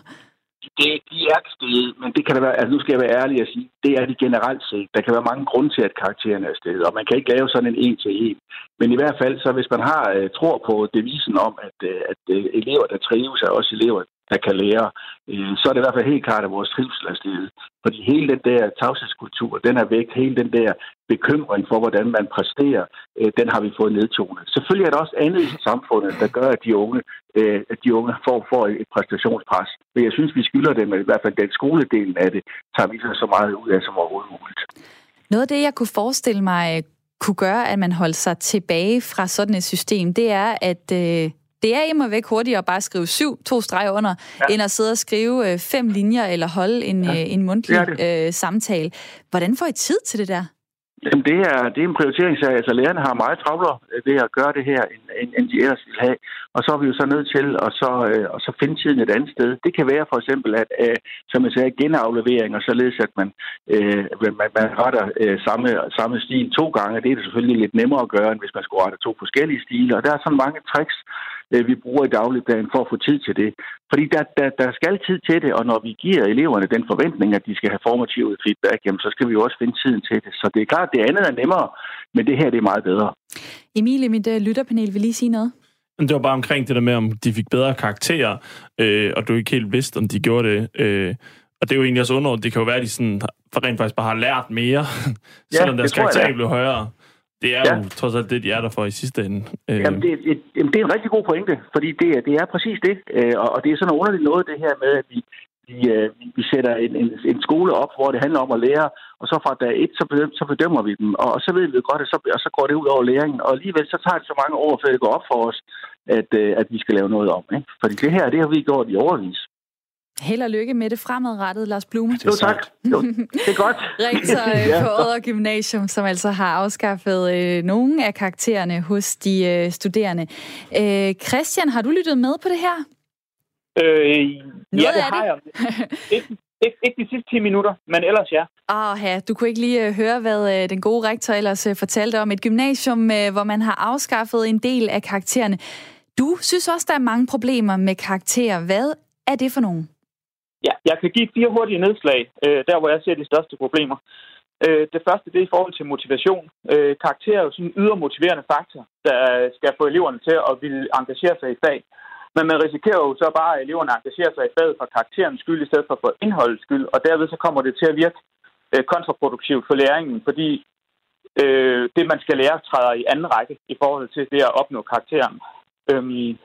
Det, de er steget, men det kan der være, altså nu skal jeg være ærlig og sige, det er de generelt set. Der kan være mange grunde til, at karaktererne er steget, og man kan ikke lave sådan en en til en. Men i hvert fald, så hvis man har uh, tror på devisen om, at, uh, at uh, elever, der trives, er også elever, der kan lære, øh, så er det i hvert fald helt klart, at vores trivsel er steget. Fordi hele den der tavshedskultur, den er væk. Hele den der bekymring for, hvordan man præsterer, øh, den har vi fået nedtonet. Selvfølgelig er der også andet i samfundet, der gør, at de unge, øh, at de unge får, får et præstationspres. Men jeg synes, vi skylder dem, at i hvert fald den skoledelen af det, tager vi så meget ud af som overhovedet muligt. Noget af det, jeg kunne forestille mig kunne gøre, at man holdt sig tilbage fra sådan et system, det er, at øh, det er immer væk hurtigere at bare skrive syv, to streger under, ja. end at sidde og skrive øh, fem linjer eller holde en, ja. øh, en mundtlig øh, samtale. Hvordan får I tid til det der? Jamen, det er, det er en prioriteringssag. Altså, lærerne har meget travlere ved at gøre det her, end, end de ellers vil have. Og så er vi jo så nødt til at så, øh, at så finde tiden et andet sted. Det kan være for eksempel, at øh, som jeg sagde, genaflevering, og således at man, øh, man, man retter øh, samme, samme stil to gange. Det er det selvfølgelig lidt nemmere at gøre, end hvis man skulle rette to forskellige stiler. Og der er så mange tricks, øh, vi bruger i dagligdagen for at få tid til det. Fordi der, der, der skal tid til det, og når vi giver eleverne den forventning, at de skal have formativ feedback, jamen, så skal vi jo også finde tiden til det. Så det er klart, at det andet er nemmere, men det her det er meget bedre. Emilie, mit uh, lytterpanel vil lige sige noget. Det var bare omkring det der med, om de fik bedre karakterer, øh, og du ikke helt vidste, om de gjorde det. Øh, og det er jo egentlig også underordnet. Det kan jo være, at de sådan, for rent faktisk bare har lært mere, ja, selvom deres karakter blev højere. Det er Ja. jo trods alt det, de er der for i sidste ende. Øh, Jamen, det, er et, jamen, det er en rigtig god pointe, fordi det, er- det er præcis det. Øh, og, og det er sådan underligt noget, det her med, at vi, vi, øh, vi- vi sætter en, en, en skole op, hvor det handler om at lære, og så fra dag et, så, bedøm, så bedømmer vi dem. Og, så ved vi godt, at så, og så går det ud over læringen. Og alligevel så tager det så mange år, før det går op for os, at, at vi skal lave noget om. Ikke? Fordi det her, det har vi gjort i overvis. Held og lykke med det fremadrettede, Lars Blume. Det er Jo, tak. Jo, det er godt. Rektor øh, Ja. på Odder Gymnasium, som altså har afskaffet øh, nogle af karaktererne hos de øh, studerende. Øh, Christian, har du lyttet med på det her? Øh, Noget ja, det har det. jeg. Ikke, ikke, ikke de sidste 10 minutter, men ellers ja. Åh, ja, du kunne ikke lige øh, høre, hvad øh, den gode rektor ellers fortalte om. Et gymnasium, hvor man har afskaffet en del af karaktererne. Du synes også, der er mange problemer med karakterer. Hvad er det for nogen? Ja, jeg kan give fire hurtige nedslag, øh, der hvor jeg ser de største problemer. Øh, det første, det er i forhold til motivation. Øh, karakter er jo sådan en ydre motiverende faktor, der skal få eleverne til at ville engagere sig i fag. Men man risikerer jo så bare, at eleverne engagerer sig i faget for karakterens skyld, i stedet for for indholdets skyld, og derved så kommer det til at virke øh, kontraproduktivt for læringen, fordi øh, det, man skal lære, træder i anden række i forhold til det at opnå karakteren. Øhm,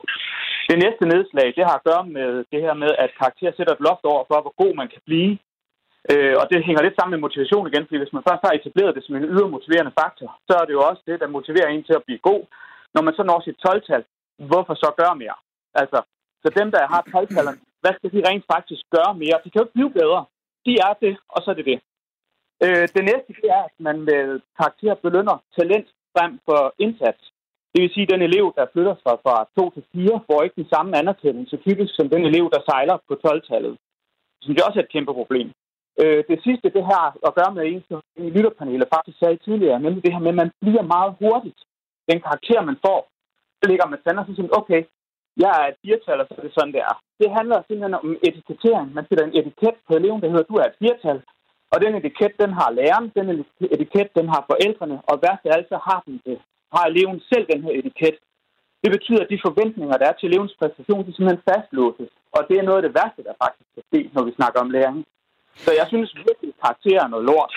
det næste nedslag, det har at gøre med det her med, at karakter sætter et loft over for, hvor god man kan blive. Øh, og det hænger lidt sammen med motivation igen, fordi hvis man først har etableret det som en ydre motiverende faktor, så er det jo også det, der motiverer en til at blive god. Når man så når sit 12-tal, hvorfor så gøre mere? Altså, så dem, der har 12-tallerne, hvad skal de rent faktisk gøre mere? De kan jo ikke blive bedre. De er det, og så er det det. Øh, det næste, det er, at man med karakter belønner talent frem for indsats. Det vil sige, at den elev, der flytter sig fra 2 til 4, får ikke den samme anerkendelse typisk som den elev, der sejler på 12-tallet. Det synes jeg også er et kæmpe problem. Øh, det sidste, det her at gøre med en, som i lytterpanelet faktisk sagde tidligere, nemlig det her med, at man bliver meget hurtigt. Den karakter, man får, så ligger man sådan og så siger, okay, jeg er et firtal, og så er det sådan, det er. Det handler simpelthen om etikettering. Man sætter en etiket på eleven, der hedder, du er et firtal. Og den etiket, den har læreren, den etiket, den har forældrene, og værst af alt, så har, den det har eleven selv den her etiket. Det betyder, at de forventninger, der er til elevens præstation, de simpelthen fastlåses. Og det er noget af det værste, der faktisk kan ske, når vi snakker om læring. Så jeg synes virkelig, at karakterer er noget lort.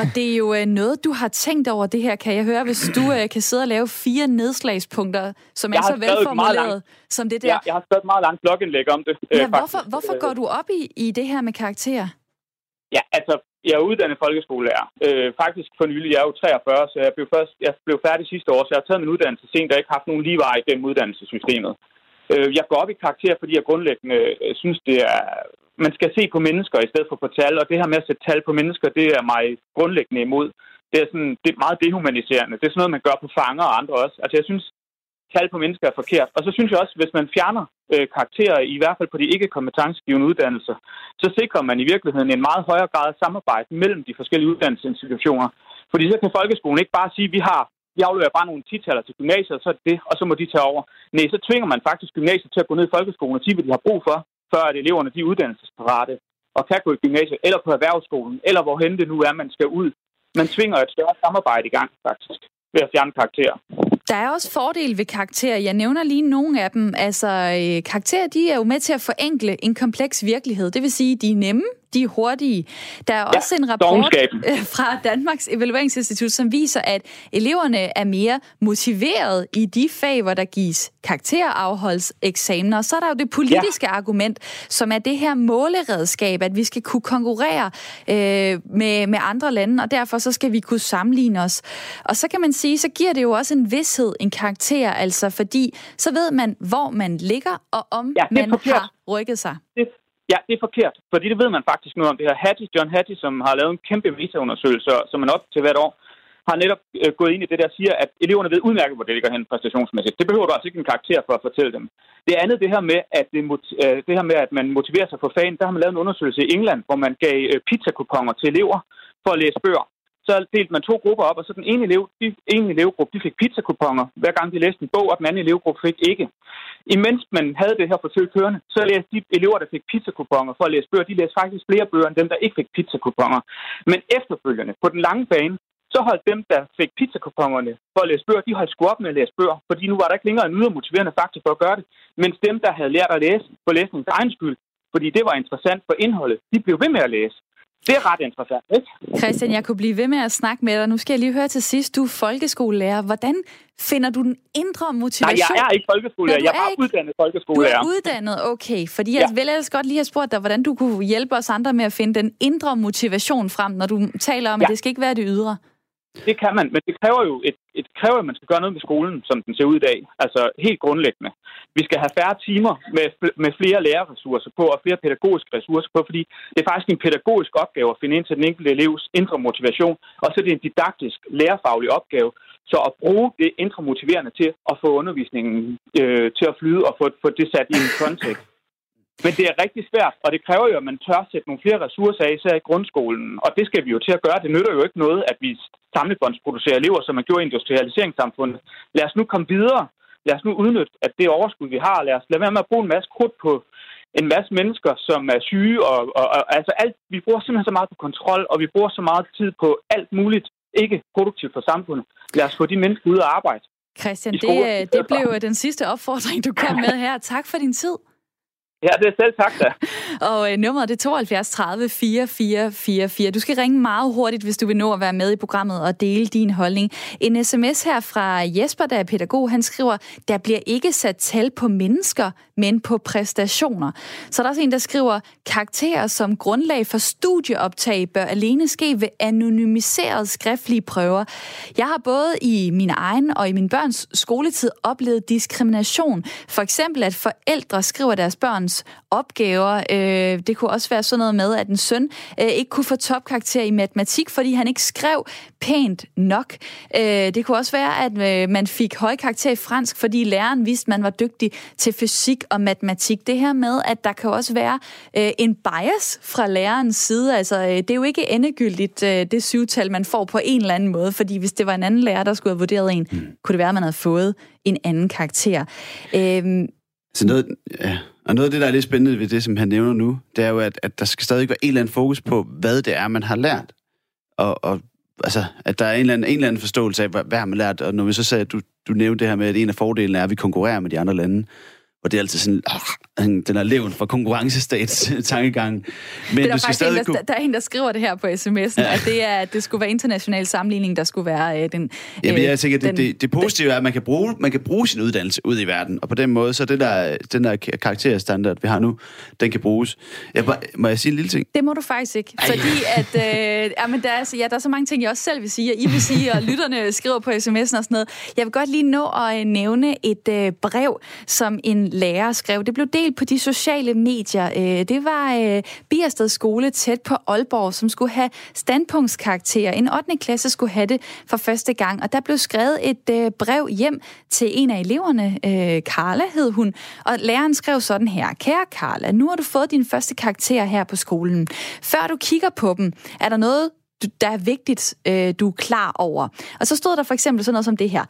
Og det er jo øh, noget, du har tænkt over det her, kan jeg høre, hvis du øh, kan sidde og lave fire nedslagspunkter, som Jeg er så velformuleret som det der. Jeg, jeg har skrevet et meget langt blogindlæg om det. øh, Ja, faktisk. hvorfor, hvorfor går du op i, i det her med karakterer? Ja, altså, jeg er uddannet folkeskolelærer. Øh, faktisk for nylig, jeg er jo 43, så jeg blev, først, jeg blev færdig sidste år, så jeg har taget min uddannelse sent, og ikke haft nogen lige vej igennem uddannelsessystemet. Øh, jeg går op i karakter, fordi jeg grundlæggende øh, synes, det er... Man skal se på mennesker i stedet for på tal, og det her med at sætte tal på mennesker, det er mig grundlæggende imod. Det er, sådan, det er meget dehumaniserende. Det er sådan noget, man gør på fanger og andre også. Altså, jeg synes, tal på mennesker er forkert. Og så synes jeg også, hvis man fjerner øh, karakterer, i hvert fald på de ikke-kompetencegivende uddannelser, så sikrer man i virkeligheden en meget højere grad af samarbejde mellem de forskellige uddannelsesinstitutioner. Fordi så kan folkeskolen ikke bare sige, at vi har vi afleverer bare nogle titaller til gymnasiet, og så er det det, og så må de tage over. Nej, så tvinger man faktisk gymnasiet til at gå ned i folkeskolen og sige, hvad de har brug for, før at eleverne de er uddannelsesparate og kan gå i gymnasiet, eller på erhvervsskolen, eller hvorhen det nu er, man skal ud. Man tvinger et større samarbejde i gang, faktisk, ved at fjerne karakterer. Der er også fordele ved karakterer. Jeg nævner lige nogle af dem. Altså, øh, karakterer de er jo med til at forenkle en kompleks virkelighed. Det vil sige, de er nemme, de er hurtige. Der er også en rapport øh, fra Danmarks Evalueringsinstitut, som viser, at eleverne er mere motiveret i de fag, hvor der gives karakterafholds eksamener. Og så er der jo det politiske ja. argument, som er det her måleredskab, at vi skal kunne konkurrere øh, med, med andre lande, og derfor så skal vi kunne sammenligne os. Og så kan man sige, så giver det jo også en vidshed, en karakter, altså fordi så ved man, hvor man ligger, og om Ja, man har rykket sig. Det, ja, det er forkert, fordi det ved man faktisk noget om. Det her Hattie, John Hattie, som har lavet en kæmpe metaundersøgelse, som man op til hvert år, har netop øh, gået ind i det der siger, at eleverne ved udmærket, hvor det ligger hen præstationsmæssigt. Det behøver du altså ikke en karakter for at fortælle dem. Det andet, det her med, at, det, øh, det her med, at man motiverer sig for fagen, der har man lavet en undersøgelse i England, hvor man gav øh, pizzakuponger til elever for at læse bøger. Så delte man to grupper op, og så den ene, elev, de, ene elevgruppe de fik pizzakuponger, hver gang de læste en bog, og den anden elevgruppe fik ikke. Imens man havde det her forsøg kørende, så læste de elever, der fik pizzakuponger for at læse bøger, de læste faktisk flere bøger end dem, der ikke fik pizzakuponger. Men efterfølgende, på den lange bane, så holdt dem, der fik pizzakupongerne for at læse bøger, de holdt sgu op med at læse bøger, fordi nu var der ikke længere en ydre motiverende faktor for at gøre det. Mens dem, der havde lært at læse for læsningens egen skyld, fordi det var interessant for indholdet, de blev ved med at læse. Det er ret interessant, ikke? Christian, jeg kunne blive ved med at snakke med dig. Nu skal jeg lige høre til sidst, du er folkeskolelærer. Hvordan finder du den indre motivation? Nej, jeg er ikke folkeskolelærer. Nå, du jeg er bare ikke- uddannet Du folkeskolelærer. er uddannet, okay. Fordi jeg Ja. vil ellers godt lige have spurgt dig, hvordan du kunne hjælpe os andre med at finde den indre motivation frem, når du taler om. Ja. at det skal ikke være det ydre. Det kan man, men det kræver jo et, et kræver, at man skal gøre noget med skolen, som den ser ud i dag. Altså helt grundlæggende. Vi skal have færre timer med, med flere lærerressourcer på og flere pædagogiske ressourcer på, fordi det er faktisk en pædagogisk opgave at finde ind til den enkelte elevs indre motivation, og så er det en didaktisk, lærerfaglig opgave. Så at bruge det indre motiverende til at få undervisningen øh, til at flyde og få, få det sat i en kontekst. Men det er rigtig svært, og det kræver jo, at man tør sætte nogle flere ressourcer af, især i grundskolen. Og det skal vi jo til at gøre. Det nytter jo ikke noget, at vi samlebåndsproducerer elever, som man gjorde i industrialiseringssamfundet. Lad os nu komme videre. Lad os nu udnytte, at det overskud, vi har. Lad os lade være med at bruge en masse krudt på en masse mennesker, som er syge. Og, og, og altså alt, vi bruger simpelthen så meget på kontrol, og vi bruger så meget tid på alt muligt ikke produktivt for samfundet. Lad os få de mennesker ud og arbejde. Christian, det, øh, det blev den sidste opfordring, du kom med her. Tak for din tid. Ja, det er selv tak da. Og øh, nummeret det er 72 30 4444. Du skal ringe meget hurtigt, hvis du vil nå at være med i programmet og dele din holdning. En sms her fra Jesper, der er pædagog, han skriver, der bliver ikke sat tal på mennesker, men på præstationer. Så er der også en, der skriver, karakterer som grundlag for studieoptag bør alene ske ved anonymiserede skriftlige prøver. Jeg har både i min egen og i min børns skoletid oplevet diskrimination. For eksempel, at forældre skriver deres børns opgaver. Øh, det kunne også være sådan noget med, at en søn øh, ikke kunne få topkarakter i matematik, fordi han ikke skrev pænt nok. Øh, det kunne også være, at øh, man fik høj karakter i fransk, fordi læreren vidste, at man var dygtig til fysik og matematik. Det her med, at der kan også være øh, en bias fra lærerens side. Altså, øh, det er jo ikke endegyldigt, øh, det syvtal, man får på en eller anden måde, fordi hvis det var en anden lærer, der skulle have vurderet en, mm. kunne det være, at man havde fået en anden karakter. Øh, Så noget, ja. Og noget af det, der er lidt spændende ved det, som han nævner nu, det er jo, at, at der skal stadig være en eller anden fokus på, hvad det er, man har lært. Og, og altså, at der er en eller, anden, en eller anden forståelse af, hvad, hvad har man lært. Og når vi så sagde, at du, du nævnte det her med, at en af fordelene er, at vi konkurrerer med de andre lande. Og det er altid sådan, ah, den er levende fra konkurrencestats tankegang. Men det er du skal faktisk en, stadig der, kunne... der, er en, der skriver det her på sms'en, ja. at det, er, at det skulle være international sammenligning, der skulle være øh, den... Jamen, øh, jeg tænker, det, den- det, det positive er, at man kan, bruge, man kan bruge sin uddannelse ud i verden, og på den måde, så det der, den der karakterstandard, vi har nu, den kan bruges. Jeg, må, må jeg sige en lille ting? Det må du faktisk ikke, fordi at, øh, ja, men der, er, så- ja, der er så mange ting, jeg også selv vil sige, og I vil sige, og lytterne skriver på sms'en og sådan noget. Jeg vil godt lige nå at øh, nævne et øh, brev, som en lærer skrev. Det blev delt på de sociale medier. Øh, det var øh, Biersted skole tæt på Aalborg, som skulle have standpunktskarakterer. En 8. klasse skulle have det for første gang, og der blev skrevet et øh, brev hjem til en af eleverne. Karla Carla hed hun, og læreren skrev sådan her. Kære Carla, nu har du fået din første karakter her på skolen. Før du kigger på dem, er der noget, du- der er vigtigt, du er klar over. Og så stod der for eksempel sådan noget som det her.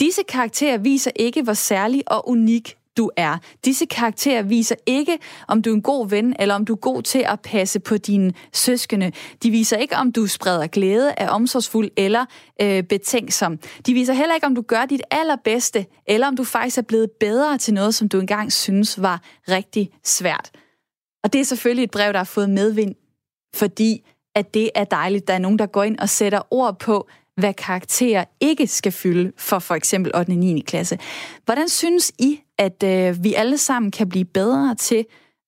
Disse karakterer viser ikke, hvor særlig og unik du er. Disse karakterer viser ikke, om du er en god ven, eller om du er god til at passe på dine søskende. De viser ikke, om du spreder glæde, er omsorgsfuld eller øh, betænksom. De viser heller ikke, om du gør dit allerbedste, eller om du faktisk er blevet bedre til noget, som du engang synes var rigtig svært. Og det er selvfølgelig et brev, der har fået medvind, fordi at det er dejligt, der er nogen, der går ind og sætter ord på, hvad karakterer ikke skal fylde for for eksempel 8. og 9. klasse. Hvordan synes I, at øh, vi alle sammen kan blive bedre til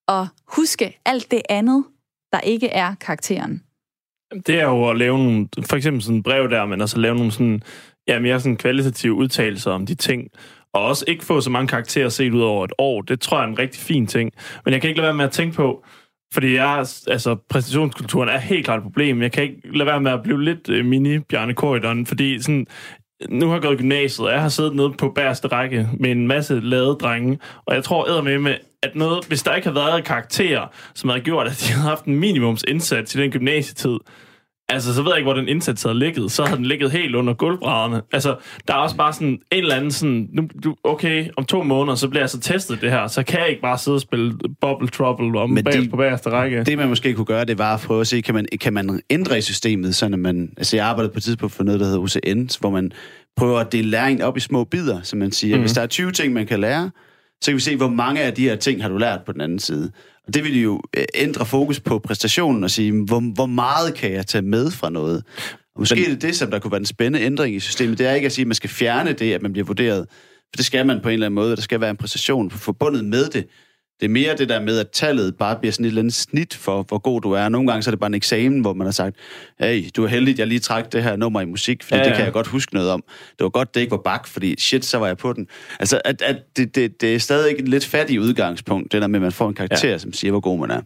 at huske alt det andet, der ikke er karakteren? Det er jo at lave nogle, for eksempel sådan en brev der, men altså lave nogle sådan, ja, mere sådan kvalitative udtalelser om de ting. Og også ikke få så mange karakterer set ud over et år. Det tror jeg er en rigtig fin ting. Men jeg kan ikke lade være med at tænke på, fordi jeg, altså, præstationskulturen er helt klart et problem. Jeg kan ikke lade være med at blive lidt øh, mini Bjarne Korydon, fordi sådan, nu har jeg gået i gymnasiet, og jeg har siddet nede på bærste række med en masse lade drenge, og jeg tror med med, at noget, hvis der ikke havde været karakterer, som havde gjort, at de havde haft en minimumsindsats i den gymnasietid, altså så ved jeg ikke, hvor den indsats havde ligget. Så havde den ligget helt under gulvbrædderne. Altså, der er også bare sådan en eller anden sådan, nu, du, okay, om to måneder, så bliver jeg så testet det her, så kan jeg ikke bare sidde og spille Bubble Trouble om Men bag det- på bagerste række. Det, man måske kunne gøre, det var at prøve at se, kan man, kan man ændre i systemet, sådan at man... Altså, jeg arbejdede på et tidspunkt for noget, der hedder UCN, hvor man prøver at dele læring op i små bidder, så man siger, mm. hvis der er 20 ting, man kan lære, så kan vi se, hvor mange af de her ting har du lært på den anden side. Og det vil jo øh, ændre fokus på præstationen og sige, hvor, hvor meget kan jeg tage med fra noget? Og måske Men... er det det, som der kunne være en spændende ændring i systemet. Det er ikke at sige, at man skal fjerne det, at man bliver vurderet. For det skal man på en eller anden måde. Der skal være en præstation forbundet med det. Det er mere det der med, at tallet bare bliver sådan et eller andet snit for, hvor god du er. Nogle gange så er det bare en eksamen, hvor man har sagt, hey, du er heldig, at jeg lige trak det her nummer i musik, fordi ja, ja. det kan jeg godt huske noget om. Det var godt, det ikke var bak, fordi shit, så var jeg på den. Altså, at, at det, det, det er stadig et lidt fattigt udgangspunkt, det der med, at man får en karakter, ja. som siger, hvor god man er.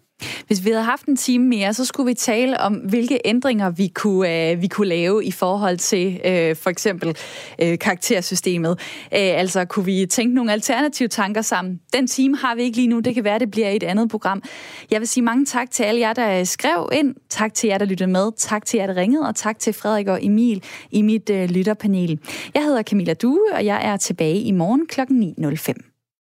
Hvis vi havde haft en time mere, så skulle vi tale om, hvilke ændringer vi kunne, øh, vi kunne lave i forhold til øh, for eksempel øh, karaktersystemet. Øh, altså, kunne vi tænke nogle alternative tanker sammen? Den time har vi ikke lige nu. Det kan være, det bliver et andet program. Jeg vil sige mange tak til alle jer, der øh, skrev ind. Tak til jer, der lyttede med. Tak til jer, der ringede. Og tak til Frederik og Emil i mit øh, lytterpanel. Jeg hedder Camilla Due, og jeg er tilbage i morgen kl. 9.05.